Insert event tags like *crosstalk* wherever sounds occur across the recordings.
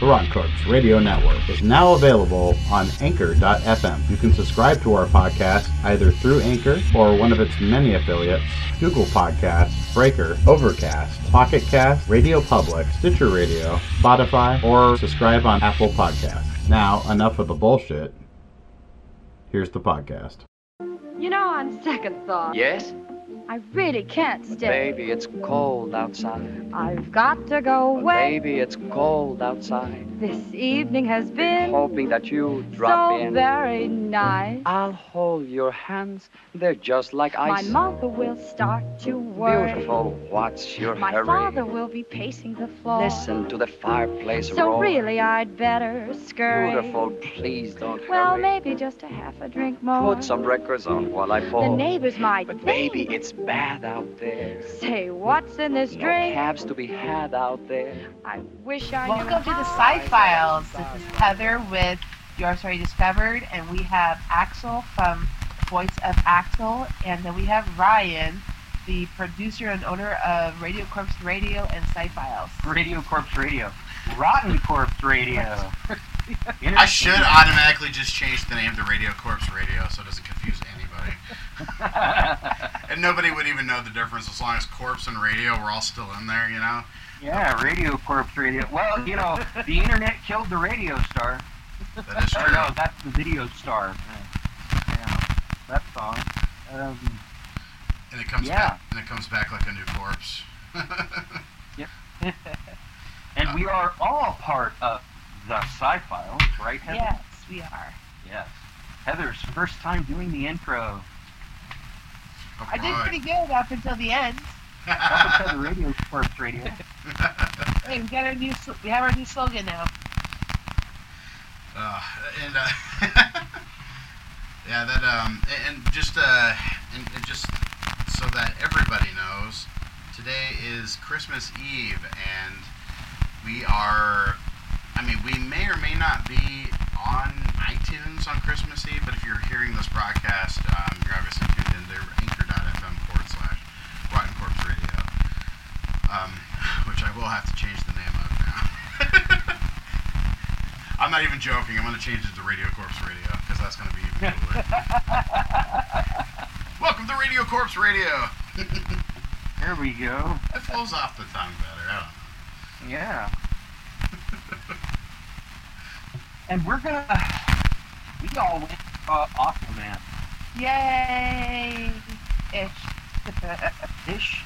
The Rotten Corpse Radio Network is now available on Anchor.fm. You can subscribe to our podcast either through Anchor or one of its many affiliates, Google Podcasts, Breaker, Overcast, Pocket Cast, Radio Public, Stitcher Radio, Spotify, or subscribe on Apple Podcasts. Now, enough of the bullshit. Here's the podcast. You know, on second thought, Yes? I really can't stay. Baby, it's cold outside. I've got to go away. Baby, it's cold outside. This evening has been Hoping that you drop so in. very nice. I'll hold your hands. They're just like ice. My mother will start to worry. Beautiful. What's your My hurry? father will be pacing the floor. Listen to the fireplace So roar. really, I'd better scurry. Beautiful, please don't Well, hurry. maybe just a half a drink more. Put some records on while I the neighbors might But think. baby, it's bad out there. Say, what's in this No drink? cabs to be had out there. I wish I knew Welcome to the how. Sci Files. This is Heather with Your Story Discovered, and we have Axel from Voice of Axel, and then we have Ryan, the producer and owner of Radio Corpse Radio and Sci Files. Radio Corpse Radio. Rotten Corpse Radio. *laughs* I should automatically just change the name to Radio Corpse Radio so it doesn't confuse anybody. *laughs* and nobody would even know the difference as long as corpse and radio were all still in there, you know? yeah, Radio Corpse Radio. Well, you know, the internet killed the radio star. That is Or true. no, that's the video star. Yeah, that song. Um, And it comes Yeah. back and it comes back like a new corpse. *laughs* Yep. *laughs* and we are all part of the Sci-Files, right, Heather? Yes, we are. Yes. Heather's first time doing the intro. Oh, I did pretty good up until the end. Welcome to the Radio Corpse Radio. *laughs* Hey, we got our new, we have our new slogan now. Uh, and uh, *laughs* yeah, that um, and, and just uh, and, and just so that everybody knows, today is Christmas Eve, and we are. I mean, we may or may not be on iTunes on Christmas Eve, but if you're hearing this broadcast, um, you're obviously tuned into Anchor.fm forward slash Rotten Corpse Radio, um, *laughs* which I will have to change the name of now. *laughs* I'm not even joking. I'm going to change it to Radio Corpse Radio because that's going to be even cooler. *laughs* Welcome to Radio Corpse Radio. There we go. It flows off the tongue better. I don't know. Yeah. And we're gonna. We all went uh, Aquaman Yay! Ish. *laughs* ish.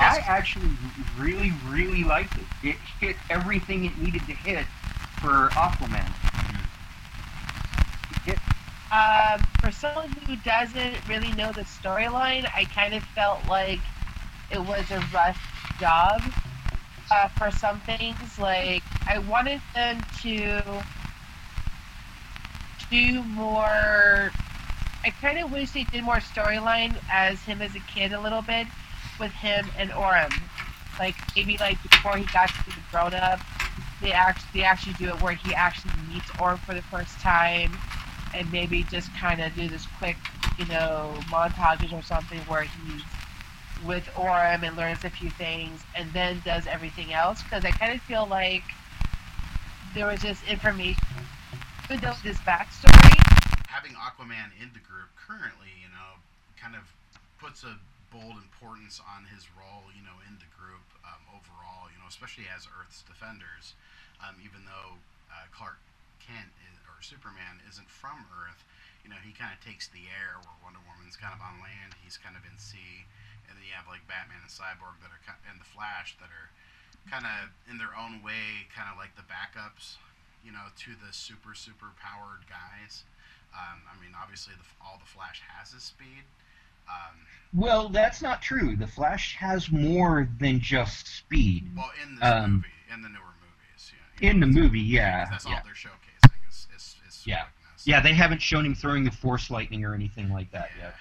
I actually really, really liked it. It hit everything it needed to hit for Aquaman. It, Um, for someone who doesn't really know the storyline, I kind of felt like it was a rushed job uh, for some things. Like I wanted them to do more. I kind of wish they did more storyline as him as a kid a little bit with him and Orm. Like maybe like before he got to be grown up, they actually they actually do it where he actually meets Orm for the first time and maybe just kind of do this quick, you know, montages or something where he's with Orm and learns a few things and then does everything else. Because I kind of feel like there was just information, even though this backstory, Having Aquaman in the group currently, you know, kind of puts a bold importance on his role, you know, in the group um, overall, you know, especially as Earth's defenders. Um, even though uh, Clark Kent is, or Superman isn't from Earth, you know, he kind of takes the air where Wonder Woman's kind of on land, he's kind of in sea, and then you have like Batman and Cyborg that are and the Flash that are kind of in their own way, kind of like the backups, you know, to the super super powered guys. Um, I mean, obviously, the, all the Flash has is speed. Um, well, that's not true. The Flash has more than just speed. well, in this Um, movie, in the newer movies, yeah, you In the that's- movie, yeah, that's yeah. all they're showcasing is is, is Yeah. quickness. Yeah, they haven't shown him throwing the Force lightning or anything like that yeah, yet.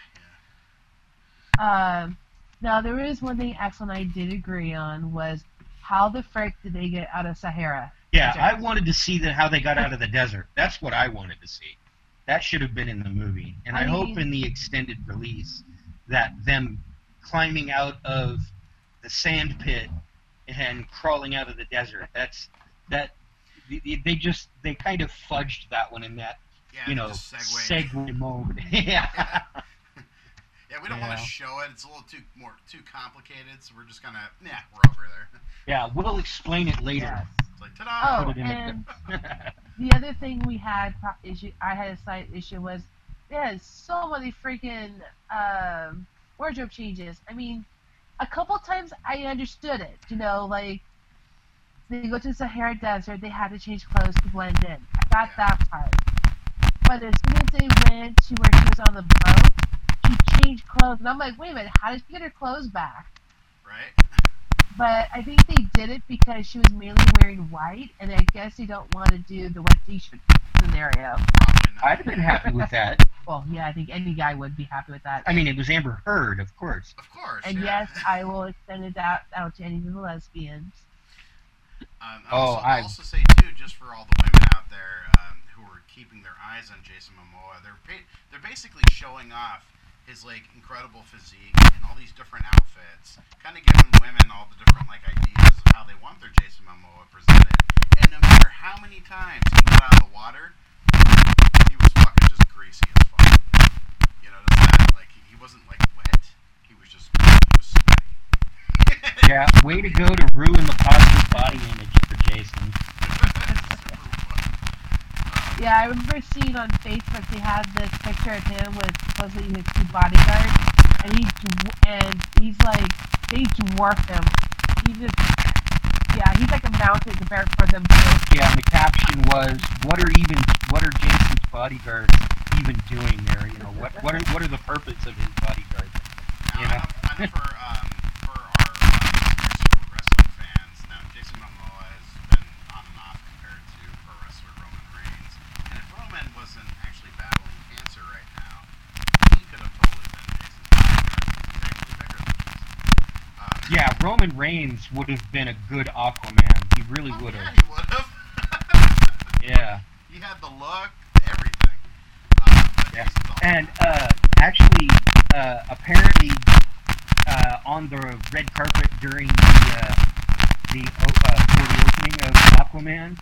yeah. um, now there is one thing Axel and I did agree on was how the frick did they get out of Sahara? Yeah, I wanted to see the, how they got out of the desert. That's what I wanted to see. That should have been in the movie, and I, I hope in the extended release that them climbing out of the sand pit and crawling out of the desert. That's that they- they just they kind of fudged that one in that Yeah, you know segue. segue mode. *laughs* yeah. *laughs* Yeah, we don't want to show it. It's a little too more too complicated, so we're just gonna yeah, we're over there. Yeah, we'll explain it later. Yes. It's like ta-da! Oh, Put it in and the- *laughs* the other thing we had pro- issue, I had a slight issue was there's so many freaking um, wardrobe changes. I mean, a couple times I understood it. You know, like they go to the Sahara Desert, they had to change clothes to blend in. I got Yeah. that part. But as soon as they went to where she was on the boat, she changed clothes, and I'm like, wait a minute, how did she get her clothes back? right? *laughs* But I think they did it because she was mainly wearing white, and I guess they don't want to do the wet t-shirt scenario. I'd have been happy with that. *laughs* Well, yeah, I think any guy would be happy with that. I mean, it was Amber Heard, of course. Of course. and yeah. yes, I will extend it out, out to any of the lesbians. Um, Oh, also, I- also say too, just for all the women out there um, who are keeping their eyes on Jason Momoa, they're ba- they're basically showing off his like incredible physique and all these different outfits, kind of giving women all the different like ideas of how they want their Jason Momoa presented. And no matter how many times he got out of the water, he was fucking just greasy as fuck. You know, that like he, wasn't like wet. He was just was sweaty. *laughs* Yeah, way to go to ruin the positive body image for Jason. Yeah, I remember seeing on Facebook they had this picture of him with supposedly his two bodyguards, and he and he's like they dwarf him. He just yeah, he's like a mountain compared for them too. Yeah, and the caption was, "What are even what are Jason's bodyguards even doing there? You know, what what are what are the purpose of his bodyguards?" Now, You I know? know, I know for, um, for our uh, wrestling fans, now Jason Momoa has been on and off compared to pro wrestler Roman Reigns. And if Roman wasn't actually battling cancer right now, he could have totally been Jason's bodyguard. He's actually bigger than Jason. Um, Yeah, Roman Reigns would have been a good Aquaman. He really oh, would Yeah, have. he would have. *laughs* Yeah. he had the look, everything. But Yeah. And uh, actually, uh, apparently, uh, on the red carpet during the uh, the uh, for the opening of Aquaman,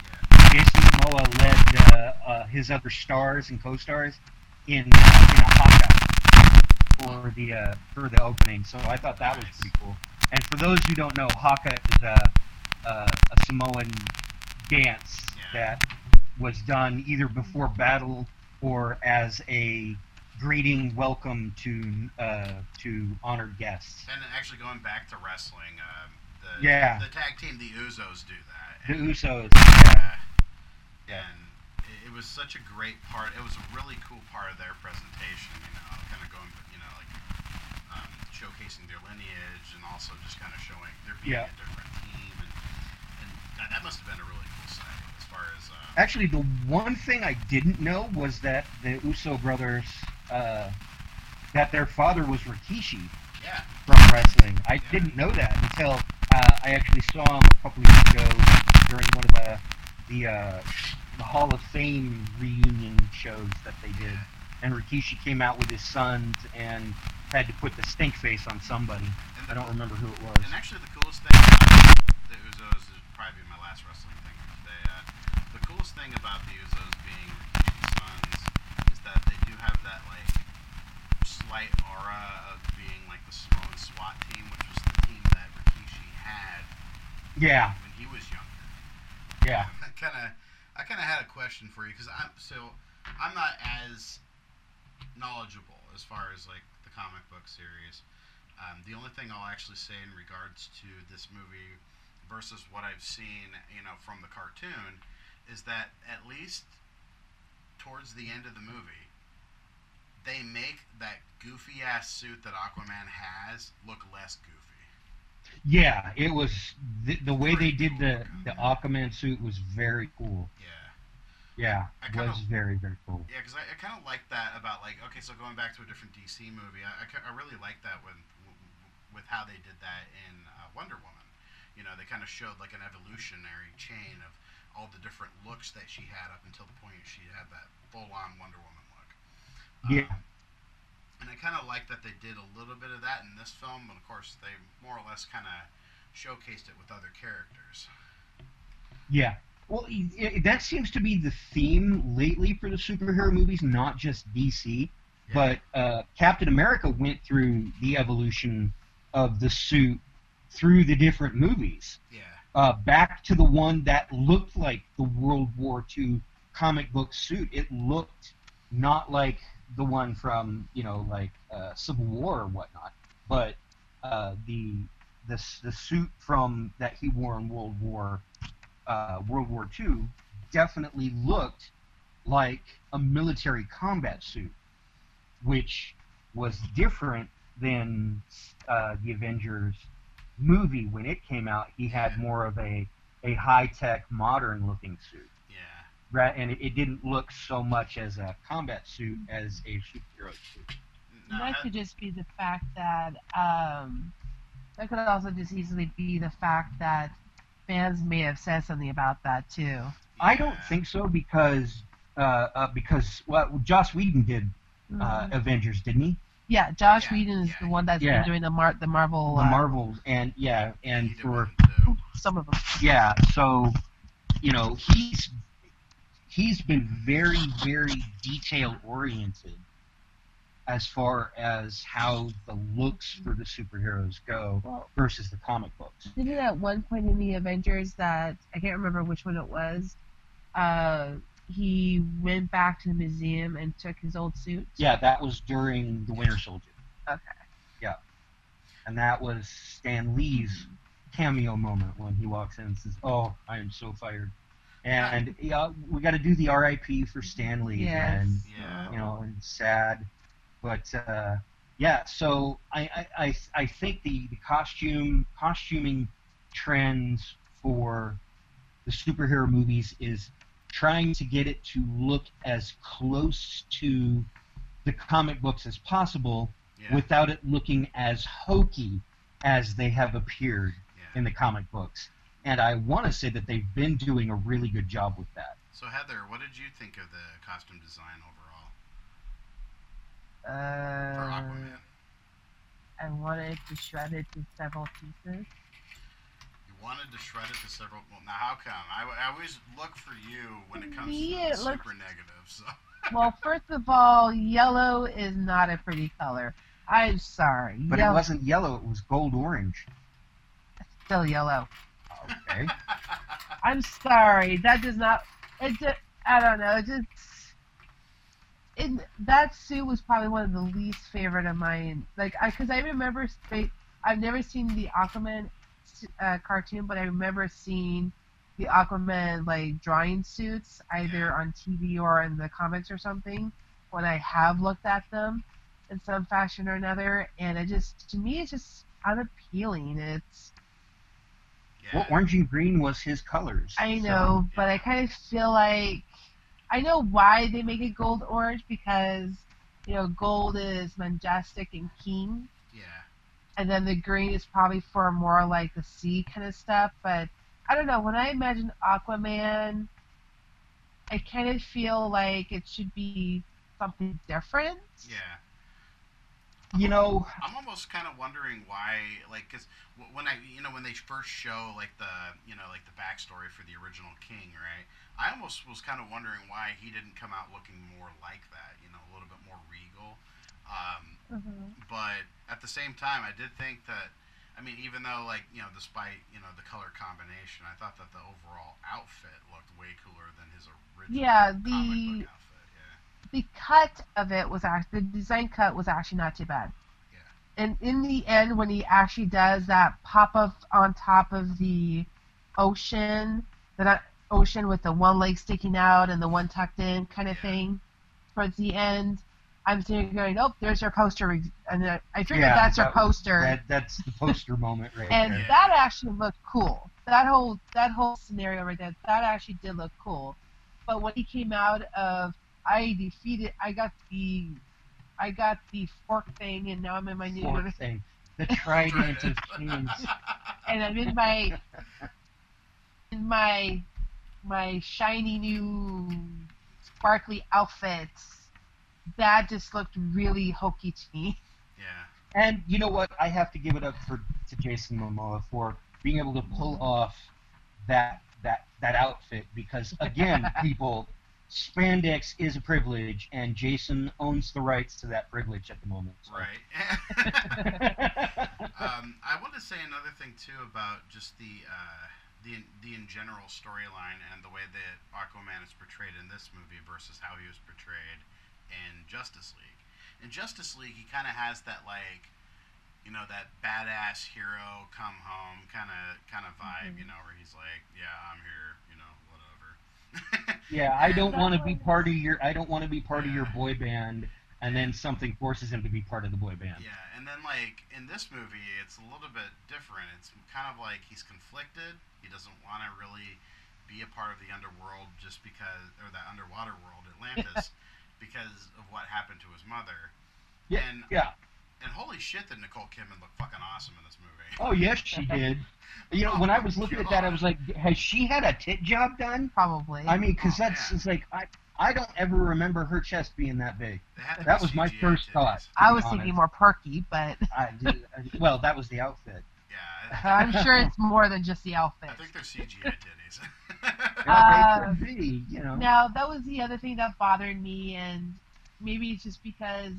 Jason Momoa led uh, uh, his other stars and co-stars in uh, in a Haka for the uh, for the opening. So I thought that was pretty cool. And for those who don't know, Haka is a, a, a Samoan dance Yeah. that was done either before battle or as a greeting welcome to uh, to honored guests. And actually, going back to wrestling, um, the Yeah. the tag team, the Usos, do that. The And- Usos, yeah, Yeah. And it, was such a great part. It was a really cool part of their presentation, you know, kind of going, you know, like showcasing their lineage and also just kind of showing they're being Yeah. a different team. And, and that, that must have been a really cool sight as far as. Uh, Actually, the one thing I didn't know was that the Uso brothers, uh, that their father was Rikishi yeah. from wrestling. I didn't know that until uh, I actually saw him a couple of years ago during one of the the, uh, the Hall of Fame reunion shows that they did. And Rikishi came out with his sons and had to put the stink face on somebody. And I don't remember who it was. And actually, the coolest thing about the Usos is probably my last wrestling thing today. Uh, the coolest thing about the Usos being sons is that they do have that like slight aura of being like the Samoan SWAT team, which was the team that Rikishi had Yeah, when he was younger. yeah. *laughs* I kind of, I kind of had a question for you because I'm so I'm not as knowledgeable as far as like comic book series. Um, the only thing I'll actually say in regards to this movie versus what I've seen, you know, from the cartoon, is that at least towards the end of the movie, they make that goofy ass suit that Aquaman has look less goofy. Yeah, it was the, the way they did the the Aquaman suit was very cool. Yeah. Yeah, I kinda- was very very cool. Yeah, because I, I kind of like that about like okay, so going back to a different DC movie, I, I, I really like that when with how they did that in uh, Wonder Woman. You know, they kind of showed like an evolutionary chain of all the different looks that she had up until the point she had that full-on Wonder Woman look. Yeah. Um, and I kind of like that they did a little bit of that in this film, but of course they more or less kind of showcased it with other characters. Yeah, Well, that seems to be the theme lately for the superhero movies, not just DC. Yeah. But uh, Captain America went through the evolution of the suit through the different movies. yeah, Uh, back to the one that looked like the World War II comic book suit. It looked not like the one from you know like uh, Civil War or whatnot, but uh, the the the suit from that he wore in World War uh, World War II definitely looked like a military combat suit, which was different than uh, the Avengers movie when it came out. He had more of a a high tech, modern looking suit, yeah. right? And it, it didn't look so much as a combat suit as a superhero suit. No, that that- could just be the fact that um, that could also just easily be the fact that fans may have said something about that too. I don't think so because uh, uh, because well, Joss Whedon did uh, Mhm. Avengers, didn't he? yeah, Joss yeah, Whedon is yeah, the one that's yeah. been doing the Mar- the Marvel The uh, Marvels, and yeah, and for some of them. yeah, so you know he's he's been very very detail oriented as far as how the looks for the superheroes go Well, versus the comic books. didn't it at one point in the Avengers that I can't remember which one it was. Uh, he went back to the museum and took his old suit. Yeah, that was during the Winter Soldier. Okay. Yeah, and that was Stan Lee's cameo moment when he walks in and says, "Oh, I am so fired," and yeah, we got to do the R.I.P. for Stan Lee Yes. again. Yeah. you know, and sad. But uh, yeah, so I, I, I, I think the, the costume costuming trends for the superhero movies is trying to get it to look as close to the comic books as possible Yeah. without it looking as hokey as they have appeared yeah. in the comic books. And I want to say that they've been doing a really good job with that. So Heather, what did you think of the costume design overall for Uh, Aquaman? I wanted to shred it to several pieces. You wanted to shred it to several. Well, now how come? I, I always look for you when it comes Me, to it the looks- super negative. So *laughs* Well, first of all, yellow is not a pretty color. I'm sorry. But yellow, it wasn't yellow; it was gold orange. still yellow. Okay. *laughs* I'm sorry. That does not. It. Just, I don't know. It just. It, that suit was probably one of the least favorite of mine. Like, I because I remember. spa- I've never seen the Aquaman uh, cartoon, but I remember seeing the Aquaman like drawing suits either on TV or in the comics or something. When I have looked at them in some fashion or another, and it just to me it's just unappealing. It's yeah. Well, orange and green was his colors. I so- know, but I kind of feel like I know why they make it gold orange because you know gold is majestic and king, yeah. and then the green is probably for more like the sea kind of stuff. But I don't know. When I imagine Aquaman, I kind of feel like it should be something different. Yeah. You know, I'm almost kind of wondering why, like, because when I, you know, when they first show like the, you know, like the backstory for the original king, right? I almost was kind of wondering why he didn't come out looking more like that, you know, a little bit more regal. Um, but at the same time, I did think that, I mean, even though like, you know, despite you know the color combination, I thought that the overall outfit looked way cooler than his original Yeah, comic the book outfit. Yeah. The cut of it was actually the design cut was actually not too bad. Yeah. And in the end, when he actually does that pop up on top of the ocean, that ocean with the one leg sticking out and the one tucked in kind of Yeah. thing, towards the end, I'm sitting here going, "Oh, there's your poster," and I I figured Yeah, that's your that- poster, that that's the poster moment right and there. Yeah. that actually looked cool. That whole that whole scenario right there, that actually did look cool. But when he came out of, I defeated, I got the, I got the fork thing, and now I'm in my new, Fork thing. *laughs* The trident of kings. and I'm in my, in my, my shiny new, sparkly outfits. That just looked really hokey to me. Yeah. And you know what? I have to give it up for to Jason Momoa for being able to pull off that that that outfit because again, *laughs* people, spandex is a privilege, and Jason owns the rights to that privilege at the moment. so. Right. *laughs* um, I want to say another thing too about just the uh, the the in general storyline and the way that Aquaman is portrayed in this movie versus how he was portrayed in Justice League. In Justice League, he kind of has that like, you know, that badass hero come home kind of kind of vibe, you know, where he's like, yeah, I'm here, you know, whatever. Yeah, I don't *laughs* want to be part of your. I don't want to be part of your boy band, and then something forces him to be part of the boy band. Yeah, and then like in this movie, it's a little bit different. It's kind of like he's conflicted. He doesn't want to really be a part of the underworld just because, or that underwater world, Atlantis, *laughs* because of what happened to his mother. Yeah, And yeah. And holy shit, did Nicole Kidman look fucking awesome in this movie? Oh yes, she *laughs* did. You know, when I was looking at that, I was like, has she had a tit job done? Probably. I mean, because Oh, that's man. it's like I I don't ever remember her chest being that big. They had to that be was my first titties. thought. I be was thinking more perky, but I *laughs* did, I- well, that was the outfit. Yeah, *laughs* I'm sure it's more than just the outfit. I think they're CGI titties. Yeah, Uh, they be, you know. Now that was the other thing that bothered me, and maybe it's just because,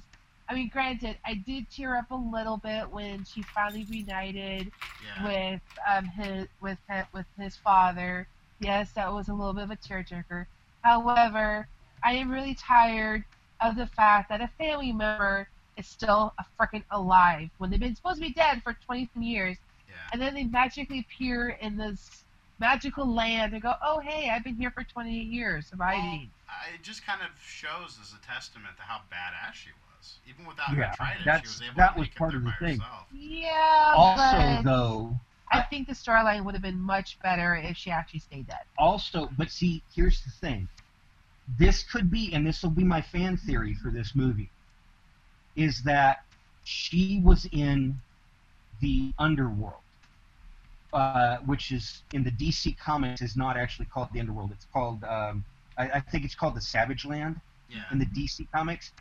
I mean, granted, I did tear up a little bit when she finally reunited yeah. with um his with with his father. Yes, that was a little bit of a tearjerker. However, I am really tired of the fact that a family member is still a freaking alive when they've been supposed to be dead for 20 some years, yeah. and then they magically appear in this magical land and go, "Oh, hey, I've been here for 28 years, surviving." Well, it just kind of shows as a testament to how badass she was. Even without Yeah, arthritis, she that's- was able that to was make it part of the by thing. herself. Yeah, Also, but though, I think the storyline would have been much better if she actually stayed dead. also, but see, here's the thing. This could be, and this will be my fan theory for this movie, is that she was in the underworld, uh, which is in the DC comics is not actually called the underworld. It's called, um, I, I think it's called the Savage Land Yeah. in the DC comics,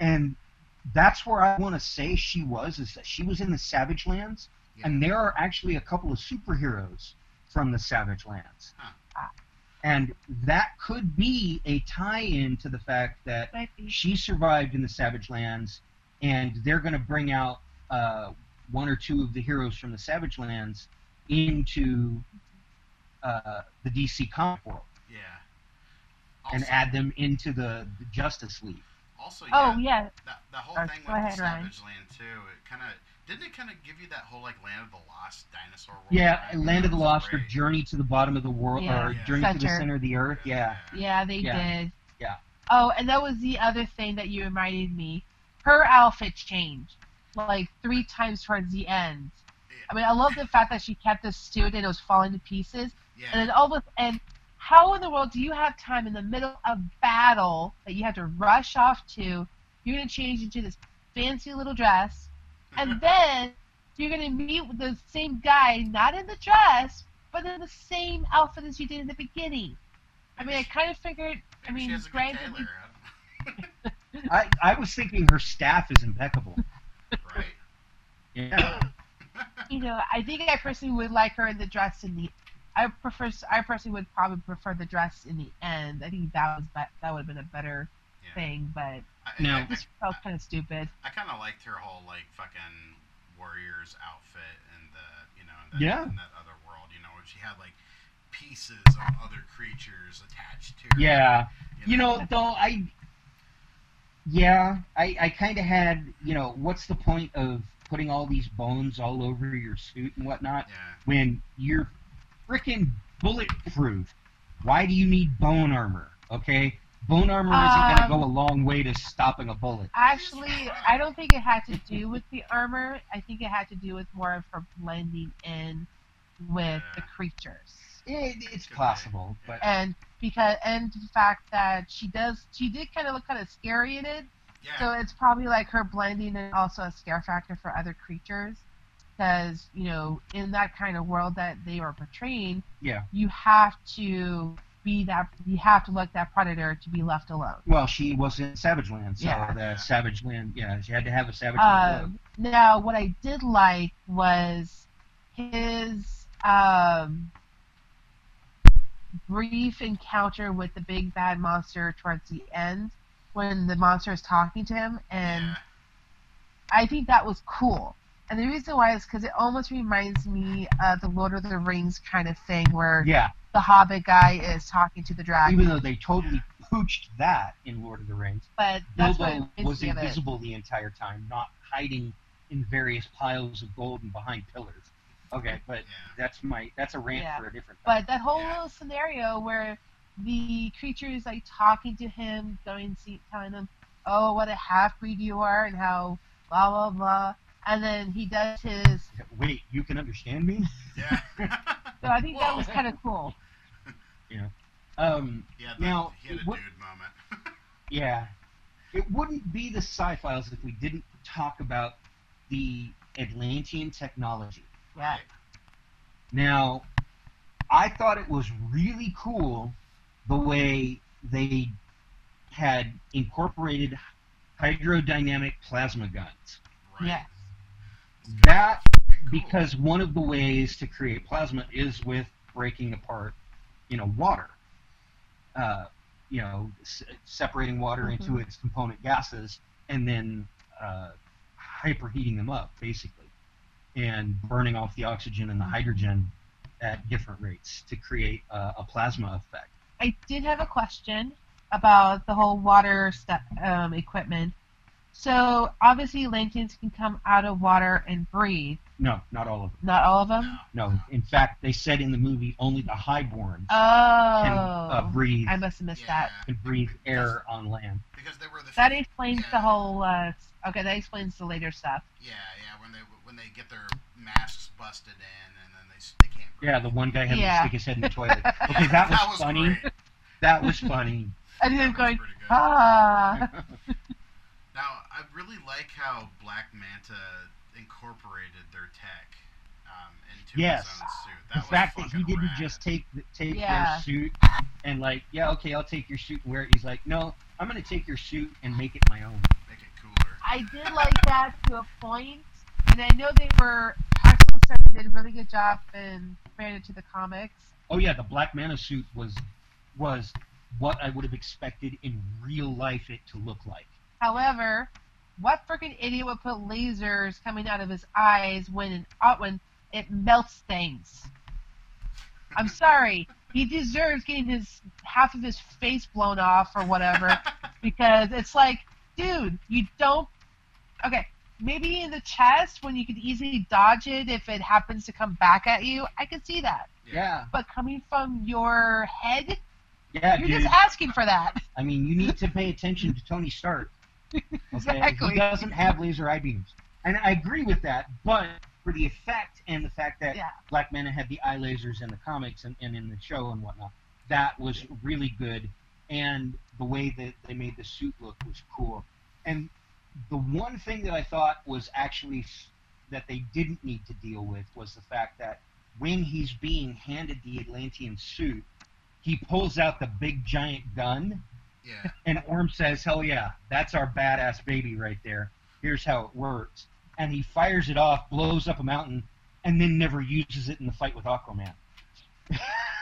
and that's where I want to say she was. Is that she was in the Savage Lands, yeah. and there are actually a couple of superheroes from the Savage Lands. Huh. And that could be a tie-in to the fact that she survived in the Savage Lands, and they're going to bring out uh, one or two of the heroes from the Savage Lands into uh, the DC comic world yeah. and add them into the, the Justice League. Also, yeah, Oh yeah, that, that whole Uh, thing with ahead, the Ryan. Savage Land too. It kind of didn't it kind of give you that whole like Land of the Lost dinosaur world? Yeah, vibe? and Land of the That was Lost or. Journey to the Bottom of the World Yeah. or Yeah. Journey to the Center. Center of the Earth. Yeah. yeah, they Yeah. did. Yeah. Oh, and that was the other thing that you reminded me. Her outfit changed like three times towards the end. I mean, I love the fact that she kept the suit and it was falling to pieces. Yeah. And then all of and how in the world do you have time in the middle of battle that you have to rush off to? You're gonna change into this fancy little dress, and mm-hmm. then you're gonna meet with the same guy, not in the dress, but in the same outfit as you did in the beginning. I mean, I kind of figured. I Maybe she mean, has a good granted, tailor, *laughs* I, I was thinking her staff is impeccable. right? Yeah. you know, I think I personally would like her in the dress in the. I prefer. I personally would probably prefer the dress in the end. I think that was be- that would have been a better Yeah. thing, but I, No. I, I, this felt kind of stupid. I kind of liked her whole like fucking warriors outfit and the you know in that, Yeah. in that other world. You know, where she had like pieces of other creatures attached to her. Yeah. You know, though I. Yeah, I, I kind of had, you know, what's the point of putting all these bones all over your suit and whatnot Yeah. when you're freaking bulletproof? Why do you need bone armor? Okay, bone armor isn't going to Um, go a long way to stopping a bullet. Actually, I don't think it had to do with the armor. I think it had to do with more of her blending in with the creatures. It, it's Could possible, but And because and the fact that she does she did kind of look kind of scary in it. Yeah. So it's probably like her blending and also a scare factor for other creatures. Because, you know, in that kind of world that they are portraying, yeah. you have to be that you have to look that predator to be left alone. Well, she was in Savage Land, so Yeah. the Savage Land, yeah, she had to have a Savage Land. look. Um, now, what I did like was his um, brief encounter with the big bad monster towards the end when the monster is talking to him, and yeah. I think that was cool. And the reason why is because it almost reminds me of the Lord of the Rings kind of thing, where Yeah, the Hobbit guy is talking to the dragon. even though they totally pooched that in Lord of the Rings, but that's Bilbo was me of it. invisible the entire time, not hiding in various piles of gold and behind pillars. Okay, but that's my that's a rant Yeah. for a different time. But that whole Yeah. little scenario where the creature is like talking to him, going see, telling him, "Oh, what a half breed you are," and how blah blah blah, and then he does his. Wait, you can understand me? Yeah. *laughs* So I think that was kind of cool. Um, Yeah, Now, he had a it would- dude moment. *laughs* yeah, it wouldn't be the sci-files if we didn't talk about the Atlantean technology. Right. Now, I thought it was really cool the way they had incorporated hydrodynamic plasma guns. Right. Yes. That because one of the ways to create plasma is with breaking apart, you know, water. Uh, you know, separating water into Mhm. its component gases and then uh, hyperheating them up, basically, and burning off the oxygen and the hydrogen at different rates to create uh, a plasma effect. I did have a question about the whole water um, equipment. So obviously, Atlanteans can come out of water and breathe. No, not all of them. Not all of them. No, in fact, they said in the movie only the highborns Oh, can uh, breathe I must have missed Yeah. that. can breathe air on land. Because they were the That few- explains yeah. the whole. Uh, okay, that explains the later stuff. Yeah, yeah. When they when they get their masks busted in and then they they can't. Breathe. Yeah, the one guy had Yeah. to stick his head in the toilet. Okay, that *laughs* was, funny. great. That was funny. *laughs* And then That was going, ah. *laughs* Now, I really like how Black Manta incorporated their tech um, into Yes. his own suit. That The fact that he fucking didn't rad. just take the- take Yeah. their suit and like, yeah, okay, I'll take your suit and wear it. He's like, no, I'm gonna take your suit and make it my own. make it cooler. I did like that to a point. point, and I know they were. Axel said they did a really good job in comparing it to the comics. Oh yeah, the Black Manta suit was was what I would have expected in real life it to look like. However, what freaking idiot would put lasers coming out of his eyes when uh, when it melts things? I'm sorry. He deserves getting his half of his face blown off or whatever *laughs* because it's like, dude, you don't. Okay, maybe in the chest when you could easily dodge it if it happens to come back at you. I can see that. Yeah, But coming from your head, yeah, you're dude. just asking for that. I mean, you need to pay attention to Tony Stark. Okay? Exactly. He doesn't have laser eye beams, and I agree with that. But for the effect and the fact that Yeah. Black Manta had the eye lasers in the comics and, and in the show and whatnot, that was really good. And the way that they made the suit look was cool. And the one thing that I thought was actually that they didn't need to deal with was the fact that when he's being handed the Atlantean suit, he pulls out the big giant gun Yeah. and Orm says, "Hell yeah, that's our badass baby right there. Here's how it works." And he fires it off, blows up a mountain, and then never uses it in the fight with Aquaman. *laughs*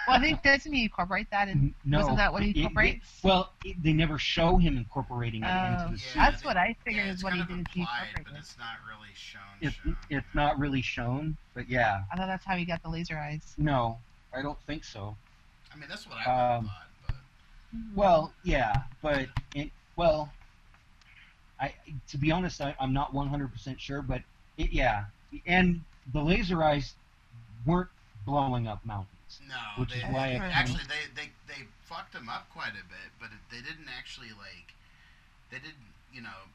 Well, I think doesn't he incorporate that in? No, wasn't that what he it- it- incorporates? well, it, they never show him incorporating it Oh. into the suit. Yeah, That's they- what I figured yeah, is what he did to implied, incorporate but it's not really shown. It's shown. it's not really shown, but yeah, I thought that's how he got the laser eyes. no, I don't think so. I mean, that's what I Um, thought, but Mm-hmm. Well, yeah, but it, well, I to be honest, I, I'm not 100% sure, but it, yeah, and the laser eyes weren't blowing up mountains. no, which they, is why they- actually they, they they fucked them up quite a bit, but it, they didn't actually like they didn't you know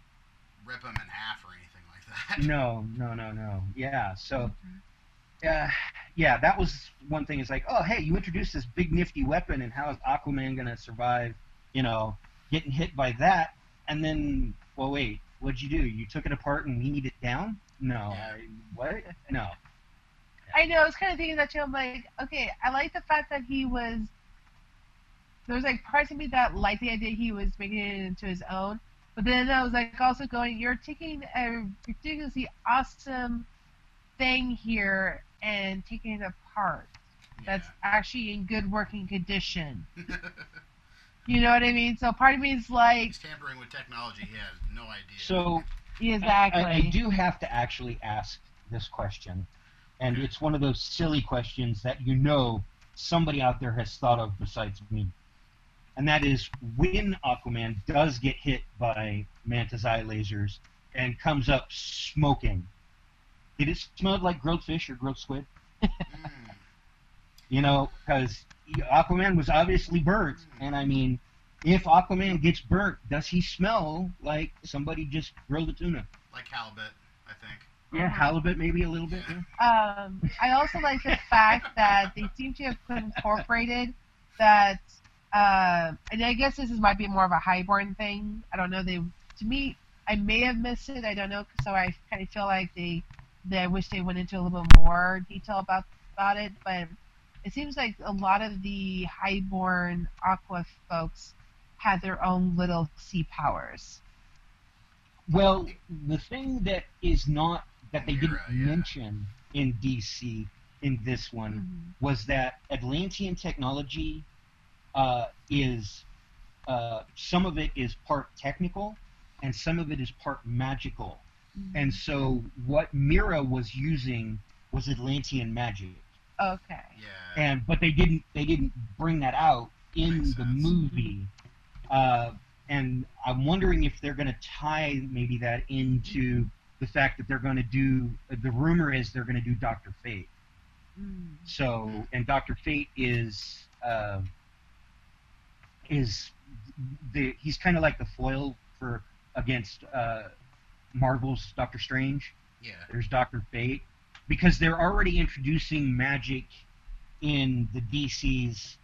rip them in half or anything like that. No, no, no, no. Yeah, so, mm-hmm. Uh, yeah, that was one thing. Is like, oh, hey, you introduced this big nifty weapon, and how is Aquaman gonna survive? You know, getting hit by that, and then, well, wait, what'd you do? You took it apart and weaned it down? No. I, what? No. I know. I was kind of thinking that too. I'm like, okay, I like the fact that he was. There was like parts of me that liked the idea he was making it into his own, but then I was like also going, you're taking a ridiculously awesome thing here and taking it apart. that's actually in good working condition. *laughs* You know what I mean? So part of me is like, He's tampering with technology. He has no idea. So exactly. I, I do have to actually ask this question, and it's one of those silly questions that you know somebody out there has thought of besides me. And that is when Aquaman does get hit by Manta's eye lasers and comes up smoking, did it smell like grilled fish or grilled squid? Mm. *laughs* You know, because Aquaman was obviously burnt, and I mean, if Aquaman gets burnt, does he smell like somebody just grilled a tuna? like halibut, I think. Yeah, halibut maybe a little bit. Yeah. Um, I also like the fact that they seem to have incorporated that, uh, and I guess this is might be more of a highborn thing. I don't know. They, to me, I may have missed it. I don't know. So I kind of feel like they, they I wish they went into a little bit more detail about about it. But it seems like a lot of the highborn aqua folks had their own little sea powers. Well, the thing that is not that they didn't Mera, yeah. mention in DC in this one was that Atlantean technology uh, is uh, some of it is part technical and some of it is part magical. And so what Mera was using was Atlantean magic. Okay. Yeah. and but they didn't they didn't bring that out in Makes the sense. movie uh, and i'm wondering if they're going to tie maybe that into the fact that they're going to do the rumor is they're going to do dr fate Mm. so and dr fate is uh, is the he's kind of like the foil for against uh, marvel's doctor strange yeah. there's Doctor Fate, because they're already introducing magic in the DC's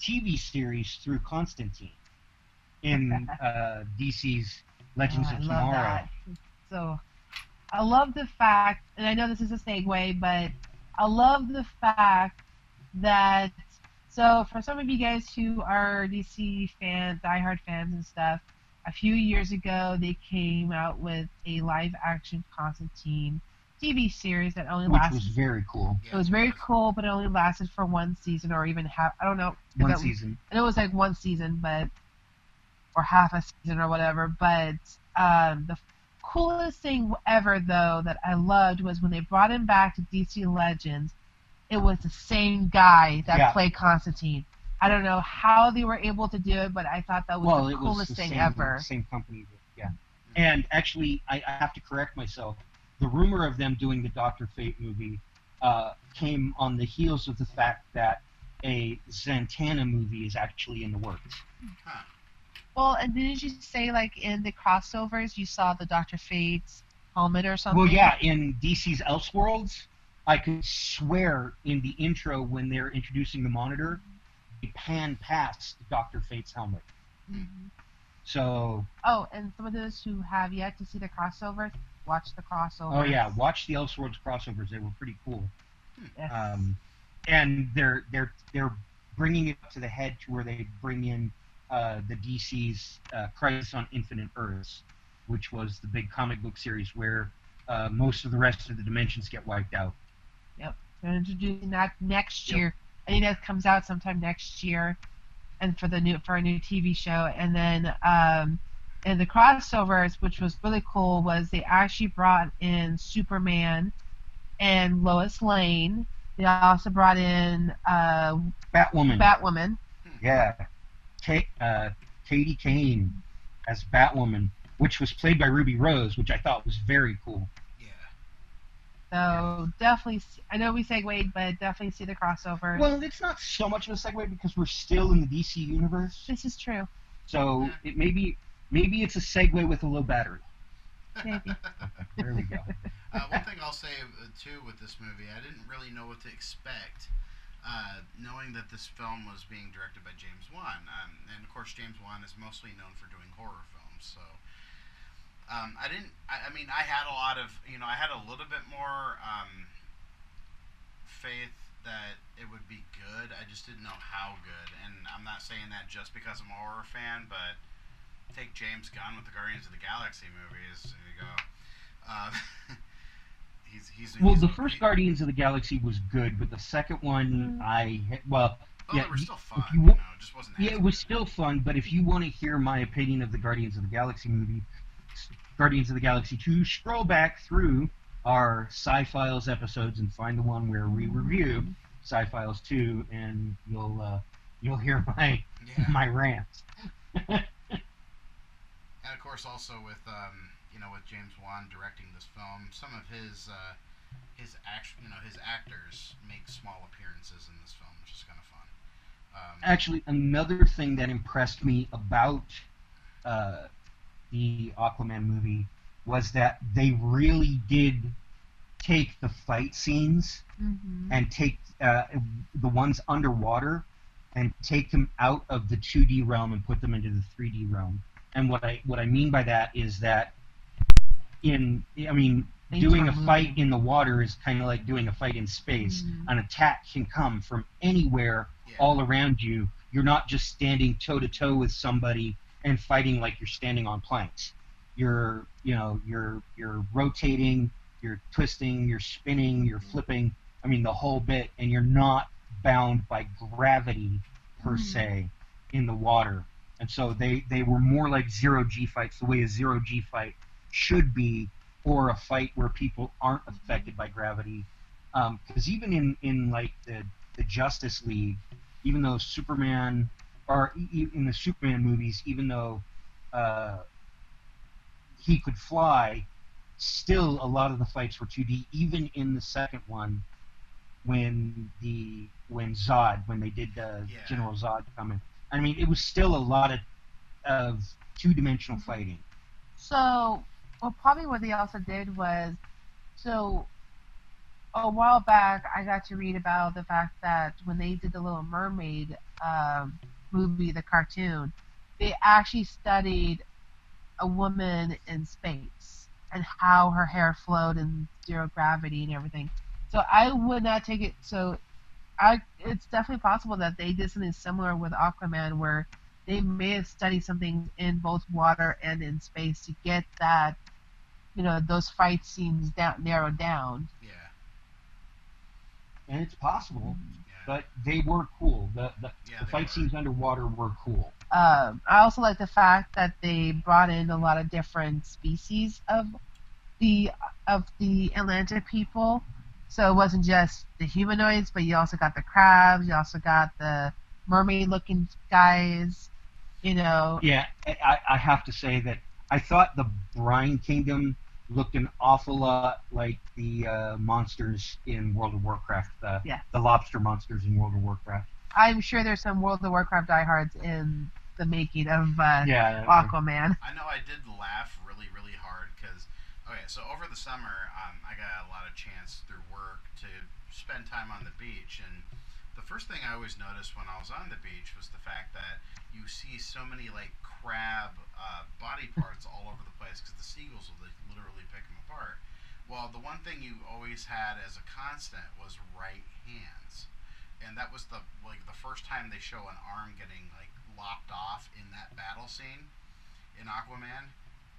TV series through Constantine in *laughs* uh, DC's Legends Oh, I of love Tomorrow. that. So, I love the fact, and I know this is a segue, but I love the fact that. So, for some of you guys who are DC fans, diehard fans and stuff, a few years ago they came out with a live-action Constantine TV series that only Which lasted. Which was very cool. it was very cool, but it only lasted for one season or even half. I don't know. One that- season. and it was like one season, but or half a season or whatever. But um, the coolest thing ever, though, that I loved was when they brought him back to DC Legends. It was the same guy that Yeah. played Constantine. I don't know how they were able to do it, but I thought that was Well, the it was coolest the thing same, ever. same company. Yeah. And actually, I, I have to correct myself. The rumor of them doing the Doctor Fate movie uh, came on the heels of the fact that a Zatanna movie is actually in the works. Well, and didn't you say like in the crossovers you saw the Doctor Fate's helmet or something? Well, yeah, in DC's Elseworlds, I could swear in the intro when they're introducing the monitor, pan past Doctor Fate's helmet. Mhm. So, Oh, and some of those who have yet to see the crossovers, watch the crossovers. oh yeah, watch the Elseworlds crossovers; they were pretty cool. Yes. Um, and they're they're they're bringing it up to the head to where they bring in uh, the DC's uh, Crisis on Infinite Earths, which was the big comic book series where uh, most of the rest of the dimensions get wiped out. Yep, they're introducing that next Yep. I think that comes out sometime next year, and for the new for a new TV show. And then um, and the crossovers, which was really cool, was they actually brought in Superman and Lois Lane. They also brought in uh, Batwoman. Batwoman. Yeah. Kate, uh, Katie Kane as Batwoman, which was played by Ruby Rose, which I thought was very cool. Yeah. So definitely, I know we segued, but definitely see the crossover. Well, it's not so much of a segue because we're still in the DC universe, this is true. so it maybe maybe it's a segue with a low battery. Maybe. *laughs* There we go. *laughs* Uh, one thing I'll say uh, too with this movie, I didn't really know what to expect, uh, knowing that this film was being directed by James Wan, um, and of course James Wan is mostly known for doing horror films. So um, I didn't. I, I mean, I had a lot of, you know, I had a little bit more um, faith that it would be good. I just didn't know how good, and I'm not saying that just because I'm a horror fan, but take James Gunn with the Guardians of the Galaxy movies. There you go. Uh, *laughs* He's he's. Well, he's the first he- Guardians of the Galaxy was good, but the second one, Mm. I well, Oh, yeah, they were still fun. you You, know, it just wasn't. yeah, it was still fun. But if you want to hear my opinion of the Guardians of the Galaxy movie, Guardians of the Galaxy Two, scroll back through our Sci-Files episodes and find the one where we review Sci-Files Two, and you'll uh, you'll hear *laughs* my Yeah. my rant. *laughs* And of course, also with um, you know with James Wan directing this film, some of his uh, his act you know his actors make small appearances in this film, which is kind of fun. Um, Actually, another thing that impressed me about uh, the Aquaman movie was that they really did take the fight scenes Mm-hmm. and take uh, the ones underwater and take them out of the 2D realm and put them into the 3D realm. And what I what I mean by that is that in I mean Things doing a fight in the water is kind of like doing a fight in space. Mhm. An attack can come from anywhere yeah. all around you. You're not just standing toe to toe with somebody and fighting like you're standing on planks. You're, you know, you're you're rotating, you're twisting, you're spinning, you're flipping. I mean, the whole bit, and you're not bound by gravity per Mhm. se in the water. And so they they were more like zero G fights, the way a zero G fight should be, or a fight where people aren't affected by gravity. Because even in in like the the Justice League, even though Superman, or in the Superman movies, even though uh, he could fly, still a lot of the fights were 2D. Even in the second one, when the when Zod, when they did uh, Yeah. General Zod come in, I mean, it was still a lot of of two dimensional fighting. So, well, probably what they also did was, so a while back, I got to read about the fact that when they did the Little Mermaid um, movie, the cartoon, they actually studied a woman in space and how her hair flowed in zero gravity and everything. So I would not take it. So I, it's definitely possible that they did something similar with Aquaman, where they may have studied something in both water and in space to get that, you know, those fight scenes down narrowed down. Yeah. And it's possible, Yeah. But they were cool. The the, Yeah, the fight were. scenes underwater were cool. Um, I also like the fact that they brought in a lot of different species of the of the Atlantean people. So it wasn't just the humanoids, but you also got the crabs. You also got the mermaid-looking guys. You know, Yeah, I, I have to say that I thought the Brine Kingdom looked an awful lot like the uh, monsters in World of Warcraft. Uh, Yeah. The lobster monsters in World of Warcraft. I'm sure there's some World of Warcraft diehards in the making of uh, Yeah. Aquaman. I know I did laugh really, really hard because, okay, so over the summer, um, I got a lot of chance through work to spend time on the beach, and the first thing I always noticed when I was on the beach was the fact that you see so many like crab uh, body parts all over the place because the seagulls will like, literally pick them apart. Well, the one thing you always had as a constant was right hands, and that was the like the first time they show an arm getting like lopped off in that battle scene in Aquaman.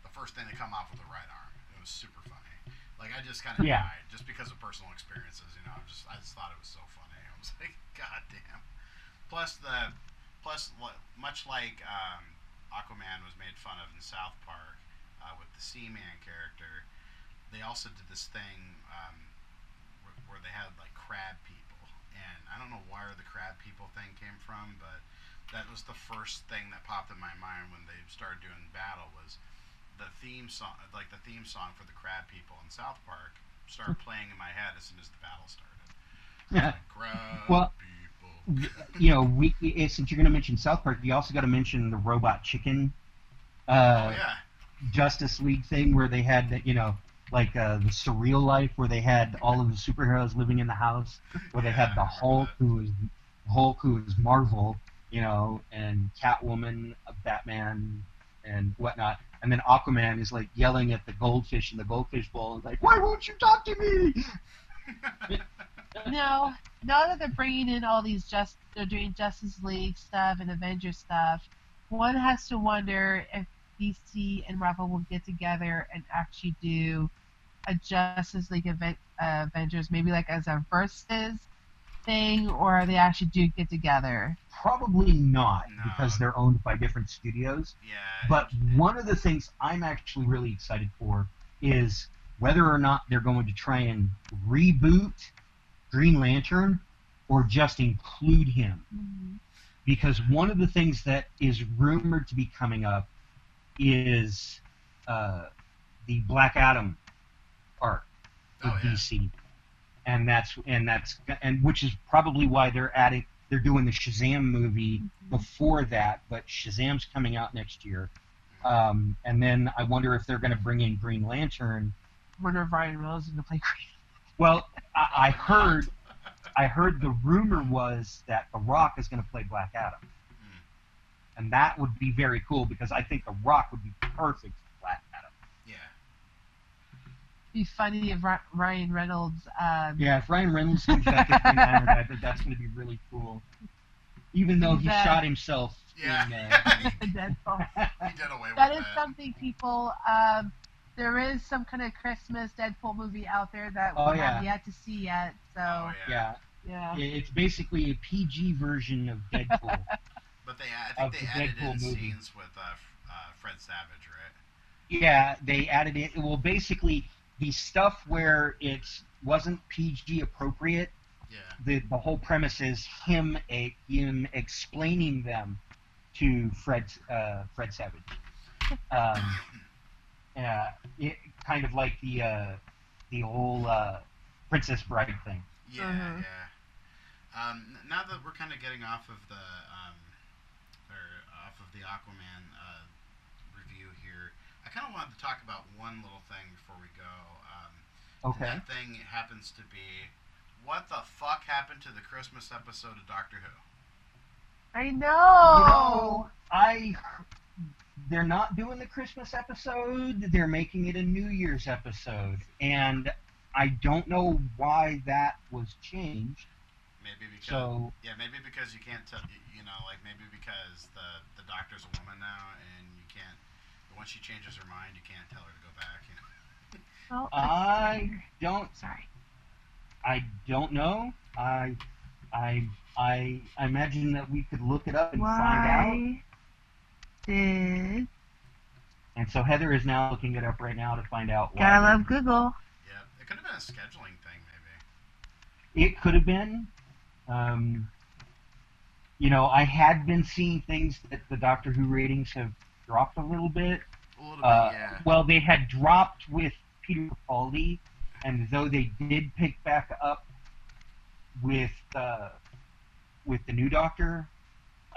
The first thing to come off with the right arm. It was super funny. Like I just kind of Yeah. died just because of personal experiences. You know, I just I just thought it was so funny. *laughs* Like, God damn. Plus the plus much like um, Aquaman was made fun of in South Park uh, with the Seaman character, they also did this thing um, where, where they had like crab people, and I don't know where the crab people thing came from, but that was the first thing that popped in my mind when they started doing battle was the theme song, like the theme song for the crab people in South Park, started playing in my head as soon as the battle started. Well, you know, we eh, since you're going to mention South Park, you also got to mention the Robot Chicken uh, oh yeah, Justice League thing where they had, you know, like uh, the surreal life where they had all of the superheroes living in the house, where they Yeah, had the Hulk that. who was Hulk who was Marvel, you know, and Catwoman, uh, Batman, and whatnot. And then Aquaman is like yelling at the goldfish in the goldfish bowl, and like, "Why won't you talk to me?" *laughs* Now, now that they're bringing in all these just, they're doing Justice League stuff and Avengers stuff. One has to wonder if DC and Marvel will get together and actually do a Justice League event, uh, Avengers, maybe like as a versus thing, or they actually do get together? Probably not No. because they're owned by different studios. Yeah. But one of the things I'm actually really excited for is whether or not they're going to try and reboot Green Lantern or just include him. Because one of the things that is rumored to be coming up is uh, the Black Adam arc for Oh, yeah. DC, and that's and that's and which is probably why they're adding they're doing the Shazam movie before that, but Shazam's coming out next year. Um, and then I wonder if they're going to bring in Green Lantern. Wonder if Ryan Reynolds is gonna play Green. Well, I, I heard, I heard the rumor was that The Rock is going to play Black Adam, and that would be very cool because I think The Rock would be perfect for Black Adam. Yeah. Be funny if Ry- Ryan Reynolds. Um, Yeah, if Ryan Reynolds comes back as Green Lantern, I think that's going to be really cool. Even though he That- shot himself. Yeah. In, uh, Deadpool. he did away with That that. is something people. Um, there is some kind of Christmas Deadpool movie out there that Oh, we have yeah. yet to see yet. So Oh, yeah, yeah. it- it's basically a PG version of Deadpool. *laughs* But they, I Of think the they added Deadpool in movie. scenes with uh, uh, Fred Savage, right? Yeah, they added it. Well, basically, the stuff where it wasn't PG appropriate, Yeah. the the whole premise is him a, him explaining them to Fred uh, Fred Savage. *laughs* Um, uh, it, kind of like the uh, the whole uh, Princess Bride thing. Yeah, Mhm. yeah. Um, now that we're kind of getting off of the um, or off of the Aquaman uh, review here, I kind of wanted to talk about one little thing before we go. Um, Okay. That thing happens to be what the fuck happened to the Christmas episode of Doctor Who? I know. You know, I they're not doing the Christmas episode. They're making it a New Year's episode, and I don't know why that was changed. Maybe because So yeah, maybe because you can't tell. You know, like maybe because the the doctor's a woman now, and you can't. Once she changes her mind, you can't tell her to go back. You know. Well, I don't. sorry. I don't know. I I I I imagine that we could look it up and find out. Why did And so Heather is now looking it up right now to find out why. gotta love Google? Yeah, it could have been a scheduling thing, maybe. It could have been. Um, you know, I had been seeing things that the Doctor Who ratings have dropped a little bit. A little Uh, bit, yeah. Well, they had dropped with Peter Capaldi, and though they did pick back up with uh, with the new Doctor,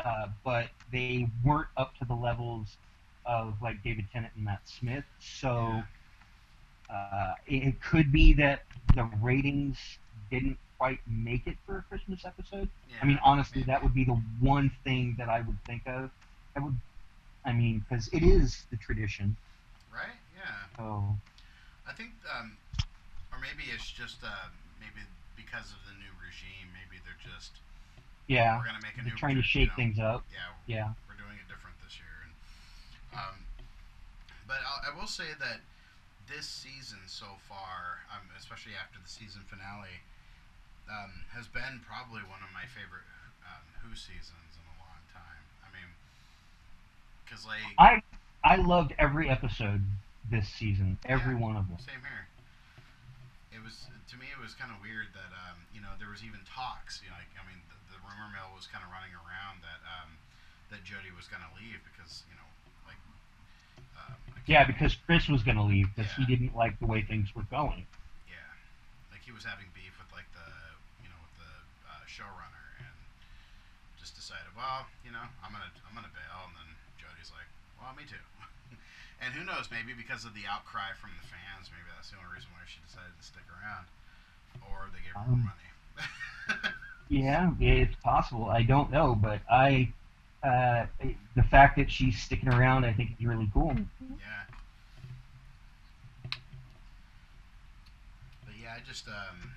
uh, but they weren't up to the levels of like David Tennant and Matt Smith. So uh, it, it could be that the ratings didn't quite make it for a Christmas episode. yeah. I mean, honestly, maybe. that would be the one thing that I would think of. I would, I mean, because it is the tradition. right. Yeah, So I think, um, or maybe it's just uh, maybe because of the new regime. Maybe they're just yeah, we're gonna make a new. trying to you shake know, things up. Yeah, Yeah. we're doing it different this year. And, um, but I'll, I will say that this season so far, um, especially after the season finale, um, has been probably one of my favorite um, Who seasons in a long time. I mean, because like I I loved every episode this season, every Yeah. one of them. same here. It was to me, it was kind of weird that um, you know there was even talks. You know, like I mean, the, the rumor mill was kind of running around that um, that Jodie was going to leave because you know, like um, Yeah, because Chris was going to leave because he didn't like the way things were going. Yeah, like he was having beef with like the you know with the uh, showrunner and just decided, well, you know, I'm gonna I'm gonna bail, and then Jodie's like, well, me too. And who knows? Maybe because of the outcry from the fans, maybe that's the only reason why she decided to stick around, or they gave her more Um, money. *laughs* Yeah, it's possible. I don't know, but I uh, the fact that she's sticking around, I think, is really cool. Yeah. But yeah, I just um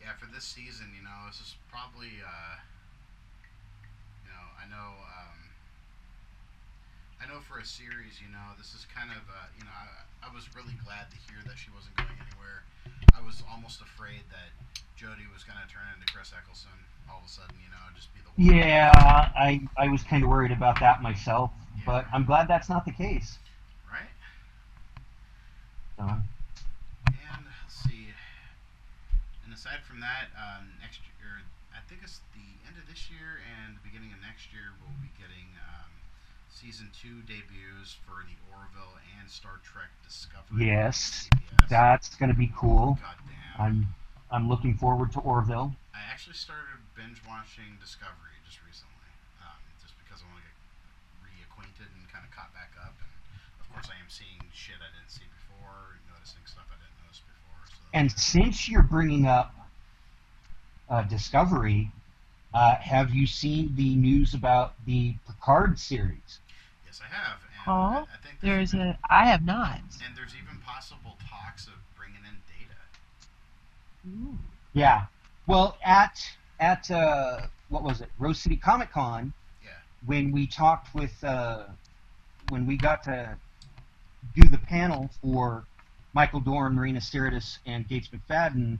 yeah, for this season, you know, this is probably uh you know, I know um I know for a series, you know, this is kind of, uh, you know, I, I was really glad to hear that she wasn't going anywhere. I was almost afraid that Jodie was going to turn into Chris Eccleston all of a sudden, you know, just be the one. Yeah, I I was kind of worried about that myself, but I'm glad that's not the case. Right? So, And let's see. And aside from that, um, next year, I think it's the end of this year and the beginning of next year, we'll be getting um, season two debuts for the Orville and Star Trek Discovery. Yes, that's going to be cool. Goddamn. I'm I'm looking forward to Orville. I actually started binge watching Discovery just recently, um, just because I want to get reacquainted and kind of caught back up. And of course, I am seeing shit I didn't see before, noticing stuff I didn't notice before. So And since you're bringing up uh, Discovery, uh, have you seen the news about the Picard series? Yes, I have. And Oh, I, I think There's even, a. I have not. and there's even possible talks of bringing in Data. Ooh. Yeah. Well, at at uh, what was it, Rose City Comic Con, Yeah. when we talked with uh, when we got to do the panel for Michael Dorn, Marina Sirtis, and Gates McFadden,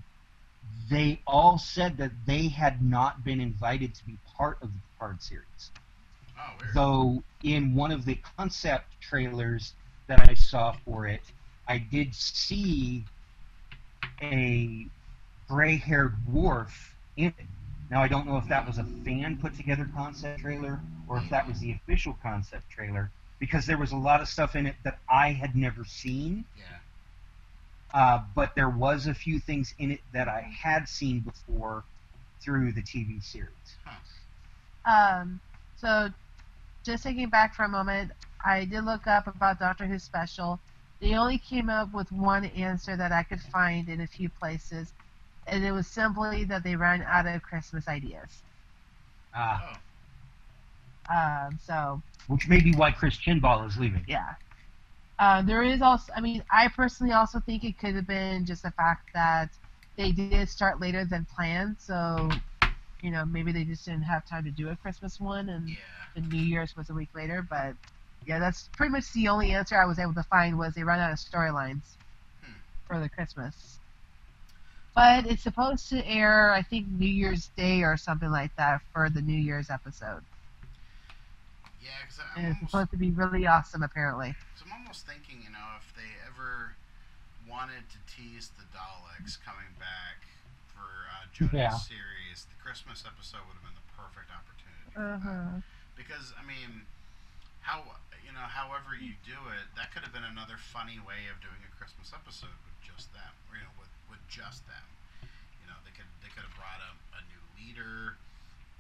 they all said that they had not been invited to be part of the Picard series. Though in one of the concept trailers that I saw for it, I did see a gray-haired dwarf in it. Now I don't know if that was a fan put together concept trailer or if that was the official concept trailer because there was a lot of stuff in it that I had never seen. yeah. Uh, but there was a few things in it that I had seen before through the TV series. Um, so, just thinking back for a moment, I did look up about Doctor Who special. They only came up with one answer that I could find in a few places, and it was simply that they ran out of Christmas ideas. Uh, Oh, Um, so, which may be why Chris Chibnall is leaving. yeah. Uh, there is also, I mean, I personally also think it could have been just the fact that they did start later than planned, so, you know, maybe they just didn't have time to do a Christmas one, and yeah. the New Year's was a week later, but yeah, that's pretty much the only answer I was able to find was they ran out of storylines Hmm. for the Christmas. But it's supposed to air, I think, New Year's Day or something like that for the New Year's episode. Yeah, because I'm it's almost, supposed to be really awesome, apparently. so I'm almost thinking, you know, if they ever wanted to tease the Daleks coming back for uh, Jodie's Yeah. series, the Christmas episode would have been the perfect opportunity. Uh-huh. Because I mean, how you know, however you do it, that could have been another funny way of doing a Christmas episode with just them, or you know, with with just them. You know, they could they could have brought a, a new leader.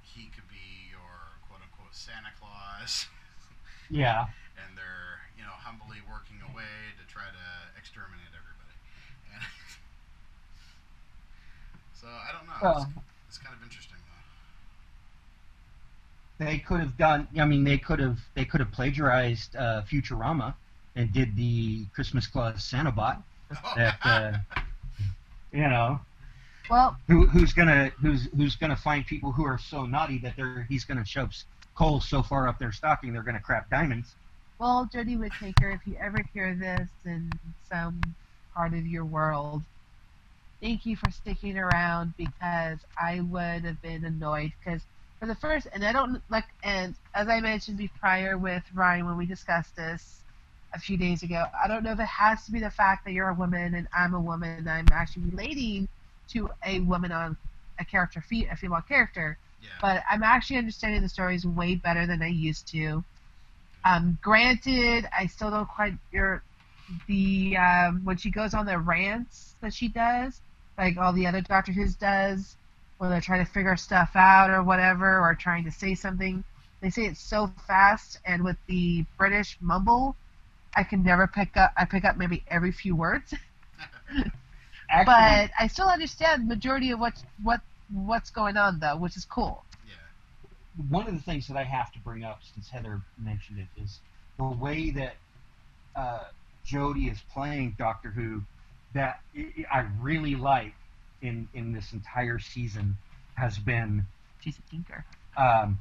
He could be your quote unquote Santa Claus, *laughs* Yeah. and they're you know humbly working away to try to exterminate everybody. *laughs* And so I don't know. Well, it's, it's kind of interesting though. they could have done. I mean, they could have they could have plagiarized uh, Futurama and did the Christmas Claus Santa bot. *laughs* That uh, you know, Well, who, who's gonna who's who's gonna find people who are so naughty that they're he's gonna shove coal so far up their stocking they're gonna crap diamonds. well, Jodie Whittaker, if you ever hear this in some part of your world, thank you for sticking around because I would have been annoyed because for the first, and I don't like, and as I mentioned be- prior with Ryan when we discussed this a few days ago, I don't know if it has to be the fact that you're a woman and I'm a woman and I'm actually relating to a woman on a character, fe- a female character Yeah. but I'm actually understanding the stories way better than I used to. Um, granted, I still don't quite your the um, when she goes on the rants that she does, like all the other Doctor Who's does, when they're trying to figure stuff out or whatever, or trying to say something. They say it so fast, and with the British mumble, I can never pick up. I pick up maybe every few words, *laughs* but I still understand the majority of what what what's going on though, which is cool. yeah. one of the things that I have to bring up since Heather mentioned it is the way that uh, Jodie is playing Doctor Who that I I really like in in this entire season has been She's a tinker. um,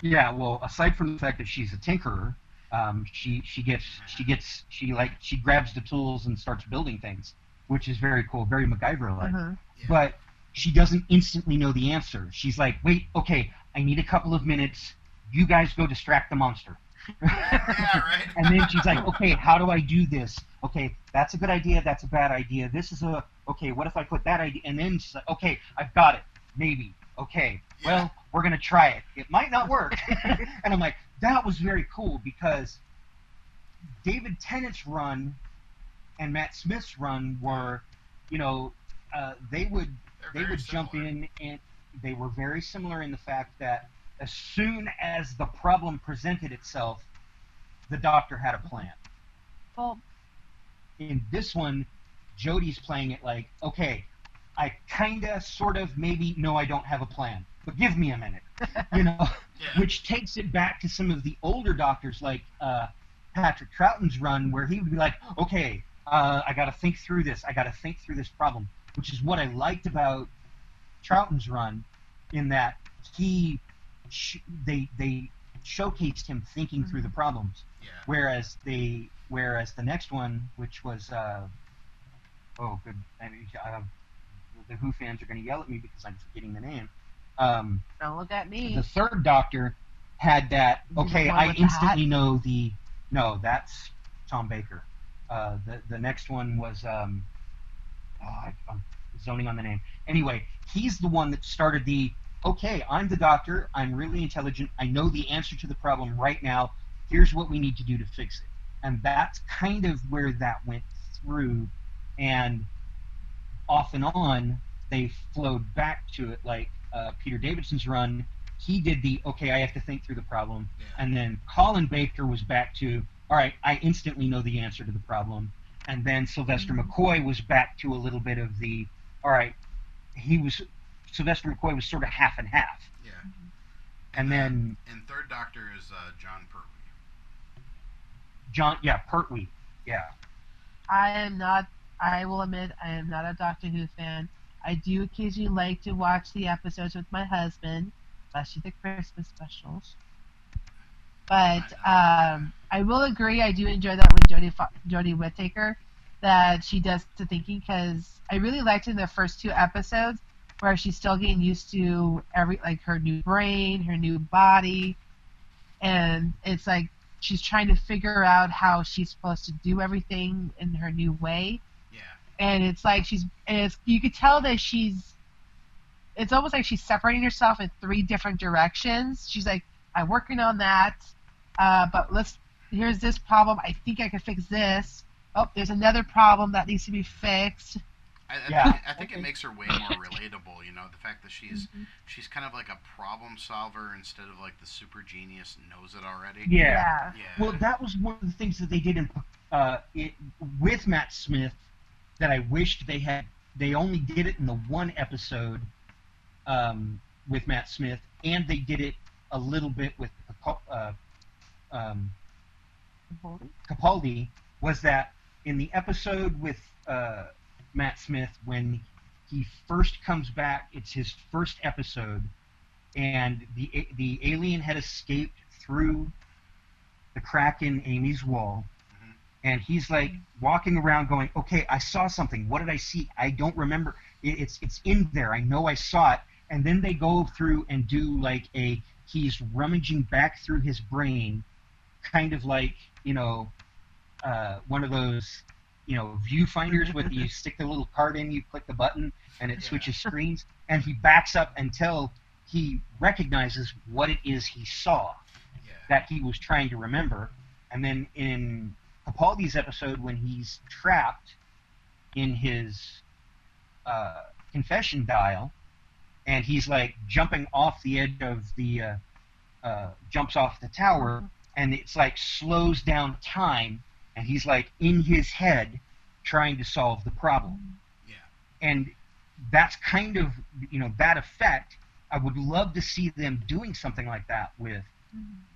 yeah well aside from the fact that she's a tinkerer Um, she she gets she gets she like she grabs the tools and starts building things, which is very cool, very MacGyver-like. Uh-huh. Yeah. But she doesn't instantly know the answer. She's like, wait, okay, I need a couple of minutes. You guys go distract the monster. Yeah, right. and then she's like, okay, how do I do this? Okay, that's a good idea. That's a bad idea. This is a okay. What if I put that idea? And then she's like, okay, I've got it. Maybe. Okay. Yeah. Well, we're gonna try it. It might not work. *laughs* and I'm like, that was very cool because David Tennant's run and Matt Smith's run were, you know, uh, they would They're they would jump in and they were very similar in the fact that as soon as the problem presented itself, the doctor had a plan. Well, In this one, Jodie's playing it like, okay, I kinda, sort of, maybe, no, I don't have a plan, but give me a minute, *laughs* you know, Yeah. which takes it back to some of the older doctors like uh, Patrick Troughton's run, where he would be like, okay, uh, I got to think through this, I got to think through this problem, which is what I liked about Troughton's run, in that he sh- they they showcased him thinking through the problems, yeah. whereas they whereas the next one, which was uh, oh good, I mean, uh, the Who fans are going to yell at me because I'm forgetting the name. Um, don't look at me. the third Doctor had that. Okay, I with the instantly know the. No, that's Tom Baker. Uh, the the next one was. Um, oh, I, I'm zoning on the name. Anyway, he's the one that started the. Okay, I'm the doctor. I'm really intelligent. I know the answer to the problem right now. Here's what we need to do to fix it. And that's kind of where that went through. And off and on, they flowed back to it. Like uh, Peter Davison's run, he did the okay, I have to think through the problem. Yeah. And then Colin Baker was back to all right, I instantly know the answer to the problem. And then Sylvester McCoy was back to a little bit of the all right, he was Sylvester McCoy was sort of half and half. Yeah. And then And third Doctor is uh, Jon Pertwee. John, yeah, Pertwee, yeah, I am not. I will admit, I am not a Doctor Who fan. I do occasionally like to watch the episodes with my husband, especially the Christmas specials. But um, I will agree. I do enjoy that with Jodie Fo- Jodie Whittaker, that she does the thinking because I really liked in the first two episodes where she's still getting used to every like her new brain, her new body, and it's like she's trying to figure out how she's supposed to do everything in her new way. Yeah. and it's like she's and it's you could tell that she's it's almost like she's separating herself in three different directions. She's like i'm working on that uh, but let's here's this problem. I think i can fix this. Oh there's another problem that needs to be fixed I, I, Yeah. think, I think it makes her way more relatable. You know, the fact that she's Mm-hmm. she's kind of like a problem solver instead of like the super genius knows it already. yeah. Yeah. Well, that was one of the things that they did in uh, it, with Matt Smith that I wished they had. They only did it in the one episode um, with Matt Smith, and they did it a little bit with uh, um, Capaldi. Was that in the episode with uh, Matt Smith when he first comes back? It's his first episode, and the the alien had escaped through the crack in Amy's wall. Mhm. And he's like walking around going, "Okay, I saw something. What did I see? I don't remember. It, it's it's in there. I know I saw it." And then they go through and do like a he's rummaging back through his brain, kind of like you know, uh, one of those you know viewfinders with you *laughs* stick the little card in, you click the button, and it Yeah. switches screens. And he backs up until he recognizes what it is he saw yeah. that he was trying to remember. And then in Capaldi's episode, when he's trapped in his uh, confession dial, and he's like jumping off the edge of the uh, uh, jumps off the tower, and it's like slows down time, and he's like in his head trying to solve the problem Yeah. and that's kind of you know that effect i would love to see them doing something like that with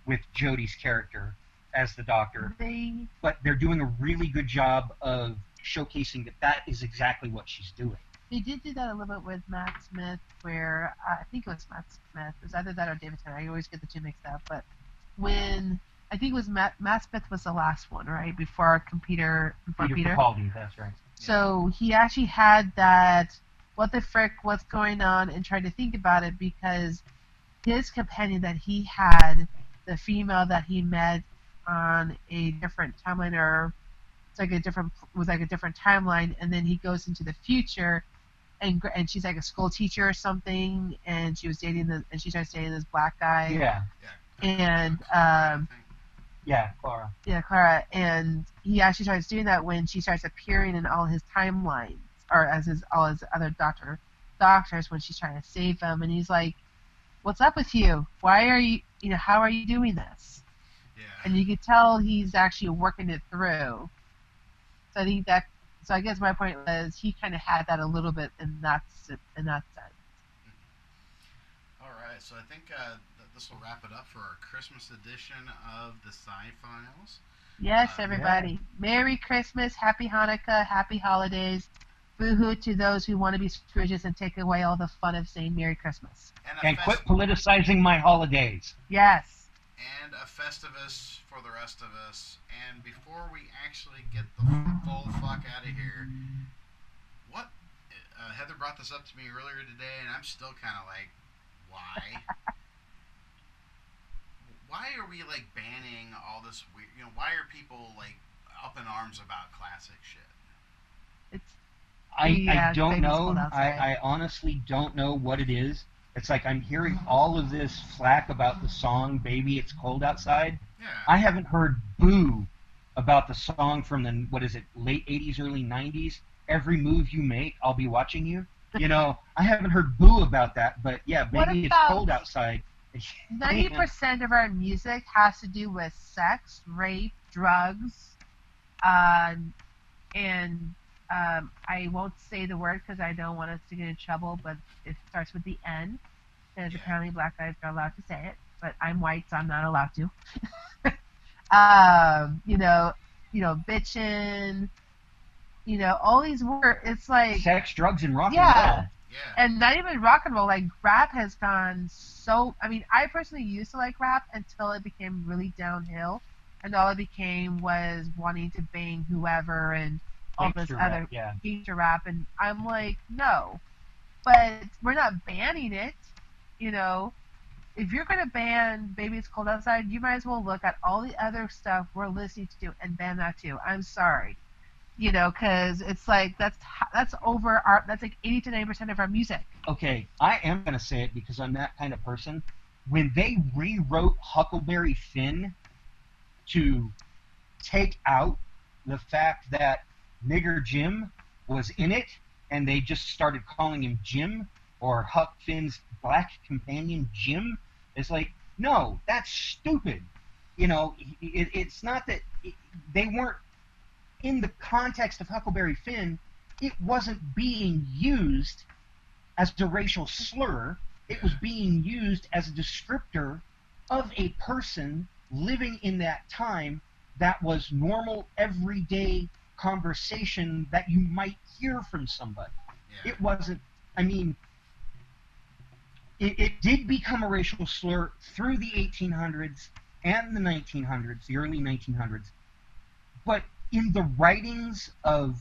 with Jodie's character as the doctor they but they're doing a really good job of showcasing that that is exactly what she's doing they did do that a little bit with Matt Smith, where uh, I think it was Matt Smith. It was either that or David Tennant. I always get the two mixed up. But when I think it was Matt, Matt Smith was the last one, right? Before Peter, before Peter Peter. Capaldi, that's right. So he actually had that what the frick, what's going on, and tried to think about it because his companion that he had, the female that he met on a different timeline or it's like a different was like a different timeline, and then he goes into the future, and and she's like a school teacher or something, and she was dating the and she starts dating this black guy, Yeah, and um, think. Yeah, Clara. yeah, Clara, and he actually starts doing that when she starts appearing in all his timelines, or as his all his other doctor doctors when she's trying to save him, and he's like, "What's up with you? Why are you, you know, how are you doing this?" Yeah. And you could tell he's actually working it through. So I think that, so I guess my point was he kind of had that a little bit in that in that sense. All right, so I think uh, th- this will wrap it up for our Christmas edition of the Sci Files. Yes, Uh, everybody. Merry Christmas, Happy Hanukkah, Happy Holidays. Boo-hoo to those who want to be Scrooges and take away all the fun of saying Merry Christmas. And And quit politicizing my holidays. Yes. and a Festivus for the rest of us. And before we actually get the full fuck out of here, what? Uh, Heather brought this up to me earlier today, and I'm still kind of like, why? *laughs* why are we like banning all this weird? You know, why are people like up in arms about classic shit? It's I, Yeah, I don't know. I. I honestly don't know what it is. It's like I'm hearing all of this flack about the song "Baby It's Cold Outside." Yeah. I haven't heard boo about the song from the what is it, late '80s, early '90s. Every move you make, I'll be watching you. You know, I haven't heard boo about that. But yeah, What "Baby It's Cold Outside." Ninety percent of our music has to do with sex, rape, drugs, um, and um, I won't say the word because I don't want us to get in trouble. But it starts with the N, because Yeah. apparently black guys are allowed to say it, but I'm white, so I'm not allowed to. *laughs* um, you know, you know, bitchin', you know, all these words. It's like Sex, drugs, and rock Yeah. and roll. Yeah. and not even rock and roll. Like rap has gone so. I mean, I personally used to like rap until it became really downhill, and all it became was wanting to bang whoever and all this other rap, yeah. gangster rap. And I'm like, no, but we're not banning it. You know, if you're gonna ban "Baby It's Cold Outside," you might as well look at all the other stuff we're listening to and ban that too. I'm sorry. You know, because it's like that's that's over our that's like 80 to 90 percent of our music. okay, I am to say it because I'm that kind of person. When they rewrote Huckleberry Finn to take out the fact that Nigger Jim was in it, and they just started calling him Jim or Huck Finn's black companion Jim, it's like, no, that's stupid. You know, it, it's not that it, they weren't in the context of Huckleberry Finn. It wasn't being used as a racial slur. It was being used as a descriptor of a person living in that time that was normal, everyday conversation that you might hear from somebody. yeah. It wasn't, I mean, it, it did become a racial slur through the 1800s and the 1900s, the early 1900s. But in the writings of,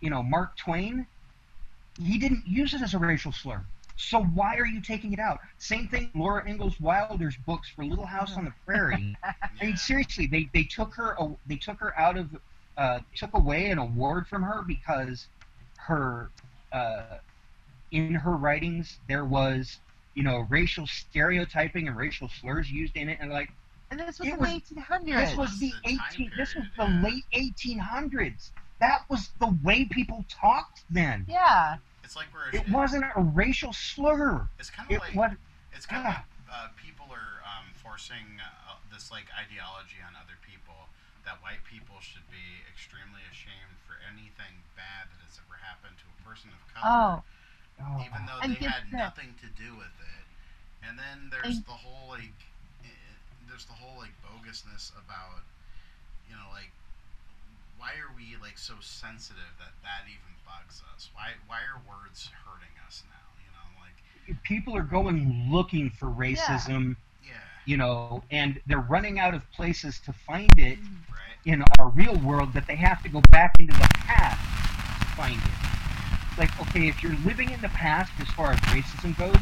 you know, Mark Twain, he didn't use it as a racial slur. So why are you taking it out? Same thing, Laura Ingalls Wilder's books for Little House on the Prairie. I mean, seriously, they, they took her they took her out of uh, took away an award from her because her uh, in her writings there was you know racial stereotyping and racial slurs used in it, and like And this was It in was- the 1800s. this was the the eighteen this was the late 1800s. That was the way people talked then. yeah. It's like we're. It wasn't a racial slur. It's kind It of like. was It's kind of Ah. like uh, people are um, forcing uh, this like ideology on other people that white people should be extremely ashamed for anything bad that has ever happened to a person of color, Oh, even though they had this. nothing to do with it. And then there's And- the whole like, there's the whole like bogusness about, you know, like why are we like so sensitive that that even bugs us? Why why are words hurting us now? You know, like people are going looking for racism yeah. you know, and they're running out of places to find it Right. in our real world that they have to go back into the past to find it. Like, okay, if you're living in the past as far as racism goes,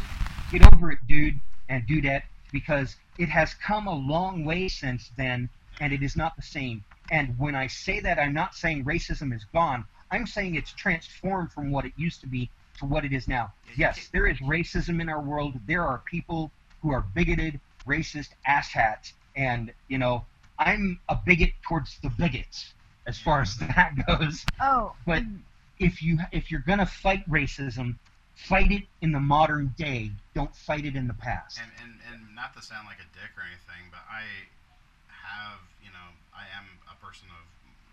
get over it, dude and dudette, because it has come a long way since then, and it is not the same. And when I say that, I'm not saying racism is gone. I'm saying it's transformed from what it used to be to what it is now. Yes, there is racism in our world. There are people who are bigoted, racist asshats, and you know, I'm a bigot towards the bigots as far as *laughs* that goes. Oh, But if you if you're gonna fight racism, fight it in the modern day. Don't fight it in the past. And, and and not to sound like a dick or anything, but I have you know I am a person of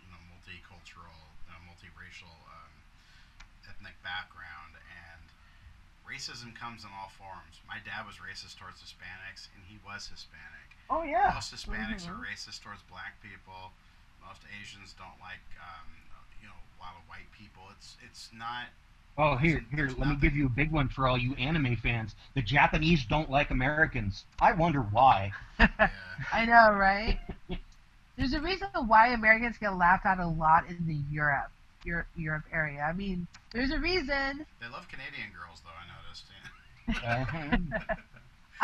you know multicultural, uh, multiracial, um, ethnic background, and racism comes in all forms. My dad was racist towards Hispanics, and he was Hispanic. oh yeah. Most Hispanics are racist towards black people. Most Asians don't like um, you know a lot of white people. It's it's not Oh here here, let me give you a big one for all you anime fans. The Japanese don't like Americans. I wonder why. *laughs* I know, right? There's a reason why Americans get laughed at a lot in the Europe, Europe, Europe area. I mean, there's a reason. they love Canadian girls though. I noticed. Yeah. Uh-huh. *laughs*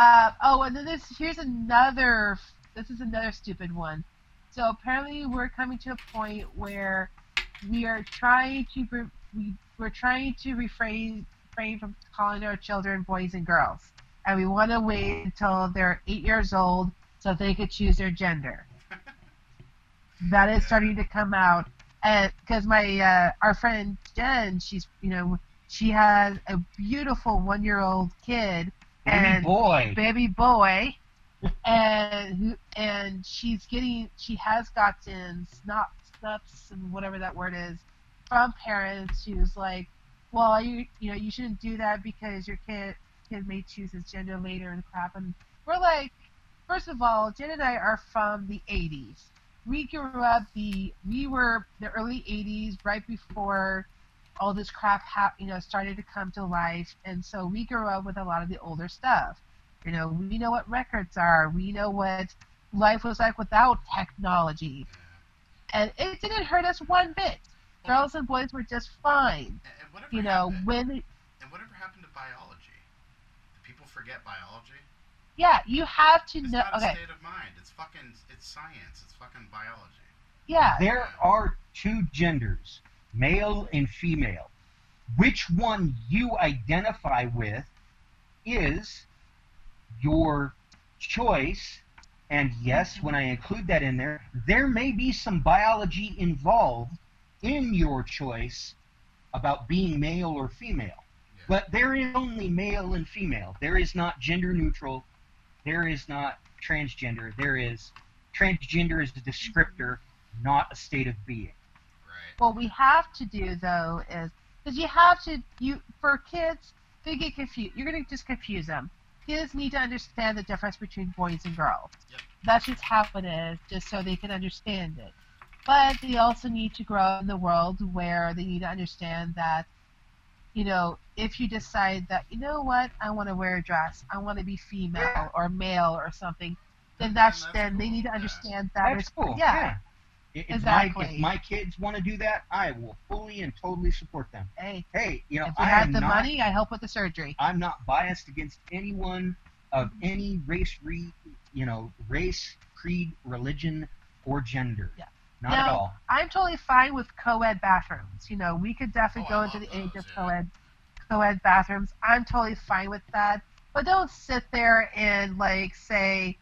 Uh, oh, and then this here's another. This is another stupid one. So apparently, we're coming to a point where we are trying to re- we we're trying to refrain refrain from calling our children boys and girls, and we want to wait until they're eight years old so they could choose their gender. that is starting to come out, and because my uh, our friend Jen, she's you know she has a beautiful one year old kid Baby and boy. baby boy, and and she's getting she has gotten snot snups and whatever that word is from parents who's like, well you you know you shouldn't do that because your kid kid may choose his gender later and crap. And we're like, first of all, Jen and I are from the 80s. We grew up the we were the early 80s right before all this crap hap- you know started to come to life. And so we grew up with a lot of the older stuff. You know we know what records are. We know what life was like without technology. And it didn't hurt us one bit girls and boys were just fine And, and whatever you know happened, when and whatever happened to biology? Do people forget biology? yeah you have to It's know not a okay state of mind. It's fucking. It's science. It's fucking biology. yeah There are two genders, male and female. Which one you identify with is your choice. And yes, when I include that in there, there may be some biology involved in your choice about being male or female. Yeah. But there is only male and female. There is not gender neutral. There is not transgender. There is transgender is a descriptor, not a state of being. Right. what we have to do though is because you have to you for kids they get confused you're going to just confuse them kids need to understand the difference between boys and girls Yep. that's just how it is just so they can understand it but they also need to grow in the world where they need to understand that you know if you decide that you know what i want to wear a dress i want to be female or male or something then that's then they need to yeah. understand that That's is- cool. yeah, If, if Exactly. My, if my kids want to do that, I will fully and totally support them. hey Hey, you know, if we I have the not, money i help with the surgery I'm not biased against anyone of any race, re, you know, race, creed, religion, or gender. Yeah. Not Now- at all. I'm totally fine with co-ed bathrooms. You know, we could definitely Oh, go into love the age of yeah. co-ed co-ed bathrooms. I'm totally fine with that. But don't sit there and like say,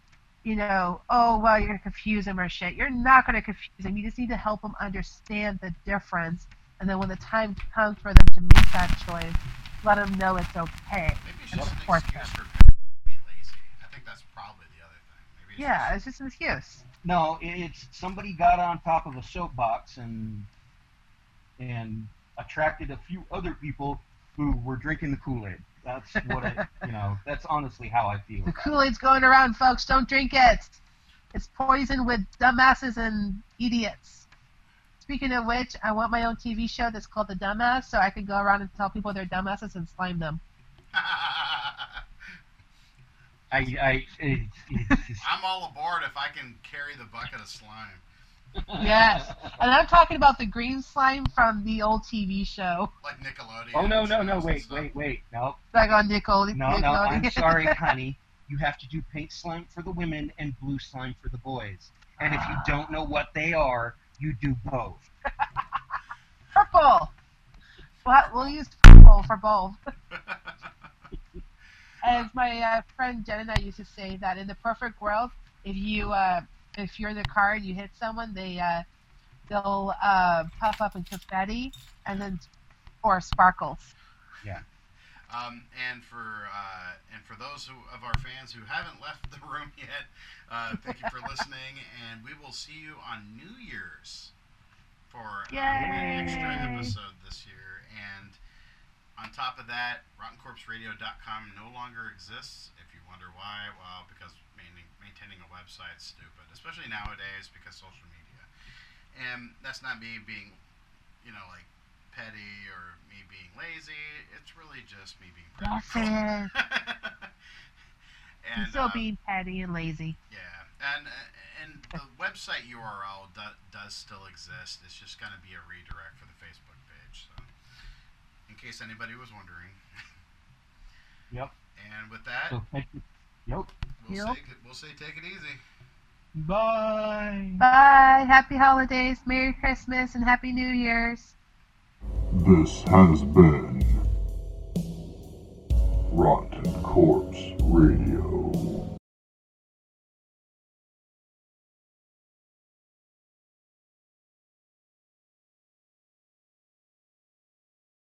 you know, oh well, you're gonna confuse them or shit. You're not gonna confuse them. You just need to help them understand the difference, and then when the time comes for them to make that choice, let them know it's okay. Maybe it's And just an support excuse them. for be lazy. I think that's probably the other thing. Maybe it's Yeah, just- it's just an excuse. No, it's somebody got on top of a soapbox and and attracted a few other people who were drinking the Kool-Aid. That's what it, *laughs* you know. That's honestly how I feel. The. Kool-Aid's going around, folks. Don't drink it. It's poison with dumbasses and idiots. Speaking of which, I want my own TV show that's called The Dumbass, so I can go around and tell people they're dumbasses and slime them. *laughs* I, I, it, it's, I'm all aboard if I can carry the bucket of slime. Yes. And I'm talking about the green slime from the old TV show. Like Nickelodeon. oh no, no, no, wait, wait, wait, no, Back on Nickel. no, no. I'm sorry, *laughs* honey. You have to do pink slime for the women and blue slime for the boys. And if you don't know what they are, you do both. Purple. We'll, we'll use purple for both. *laughs* As my uh, friend Jen and I used to say that in the perfect world, if you uh, if you're in the car and you hit someone, they uh, they'll uh, puff up in confetti and then or sparkles. Yeah. Um, and for uh, and for those who, of our fans who haven't left the room *laughs* yet, uh, thank you for *laughs* listening, and we will see you on New Year's for uh, an extra episode this year. And on top of that, RottenCorpseRadio.com no longer exists. If you wonder why, well, because maintaining, a website is stupid, especially nowadays because social media. And that's not me being, you know, like petty or me being lazy. It's really just me being practical. it *laughs* and You're still uh, being petty and lazy. yeah, and uh, and the website URL do, does still exist. It's just going to be a redirect for the Facebook page. So, in case anybody was wondering. Yep. And with that, So thank you. Yep. we'll Yep. say we'll say take it easy. Bye. Bye. Happy holidays. Merry Christmas and Happy New Year's. This has been Rotten Corpse Radio.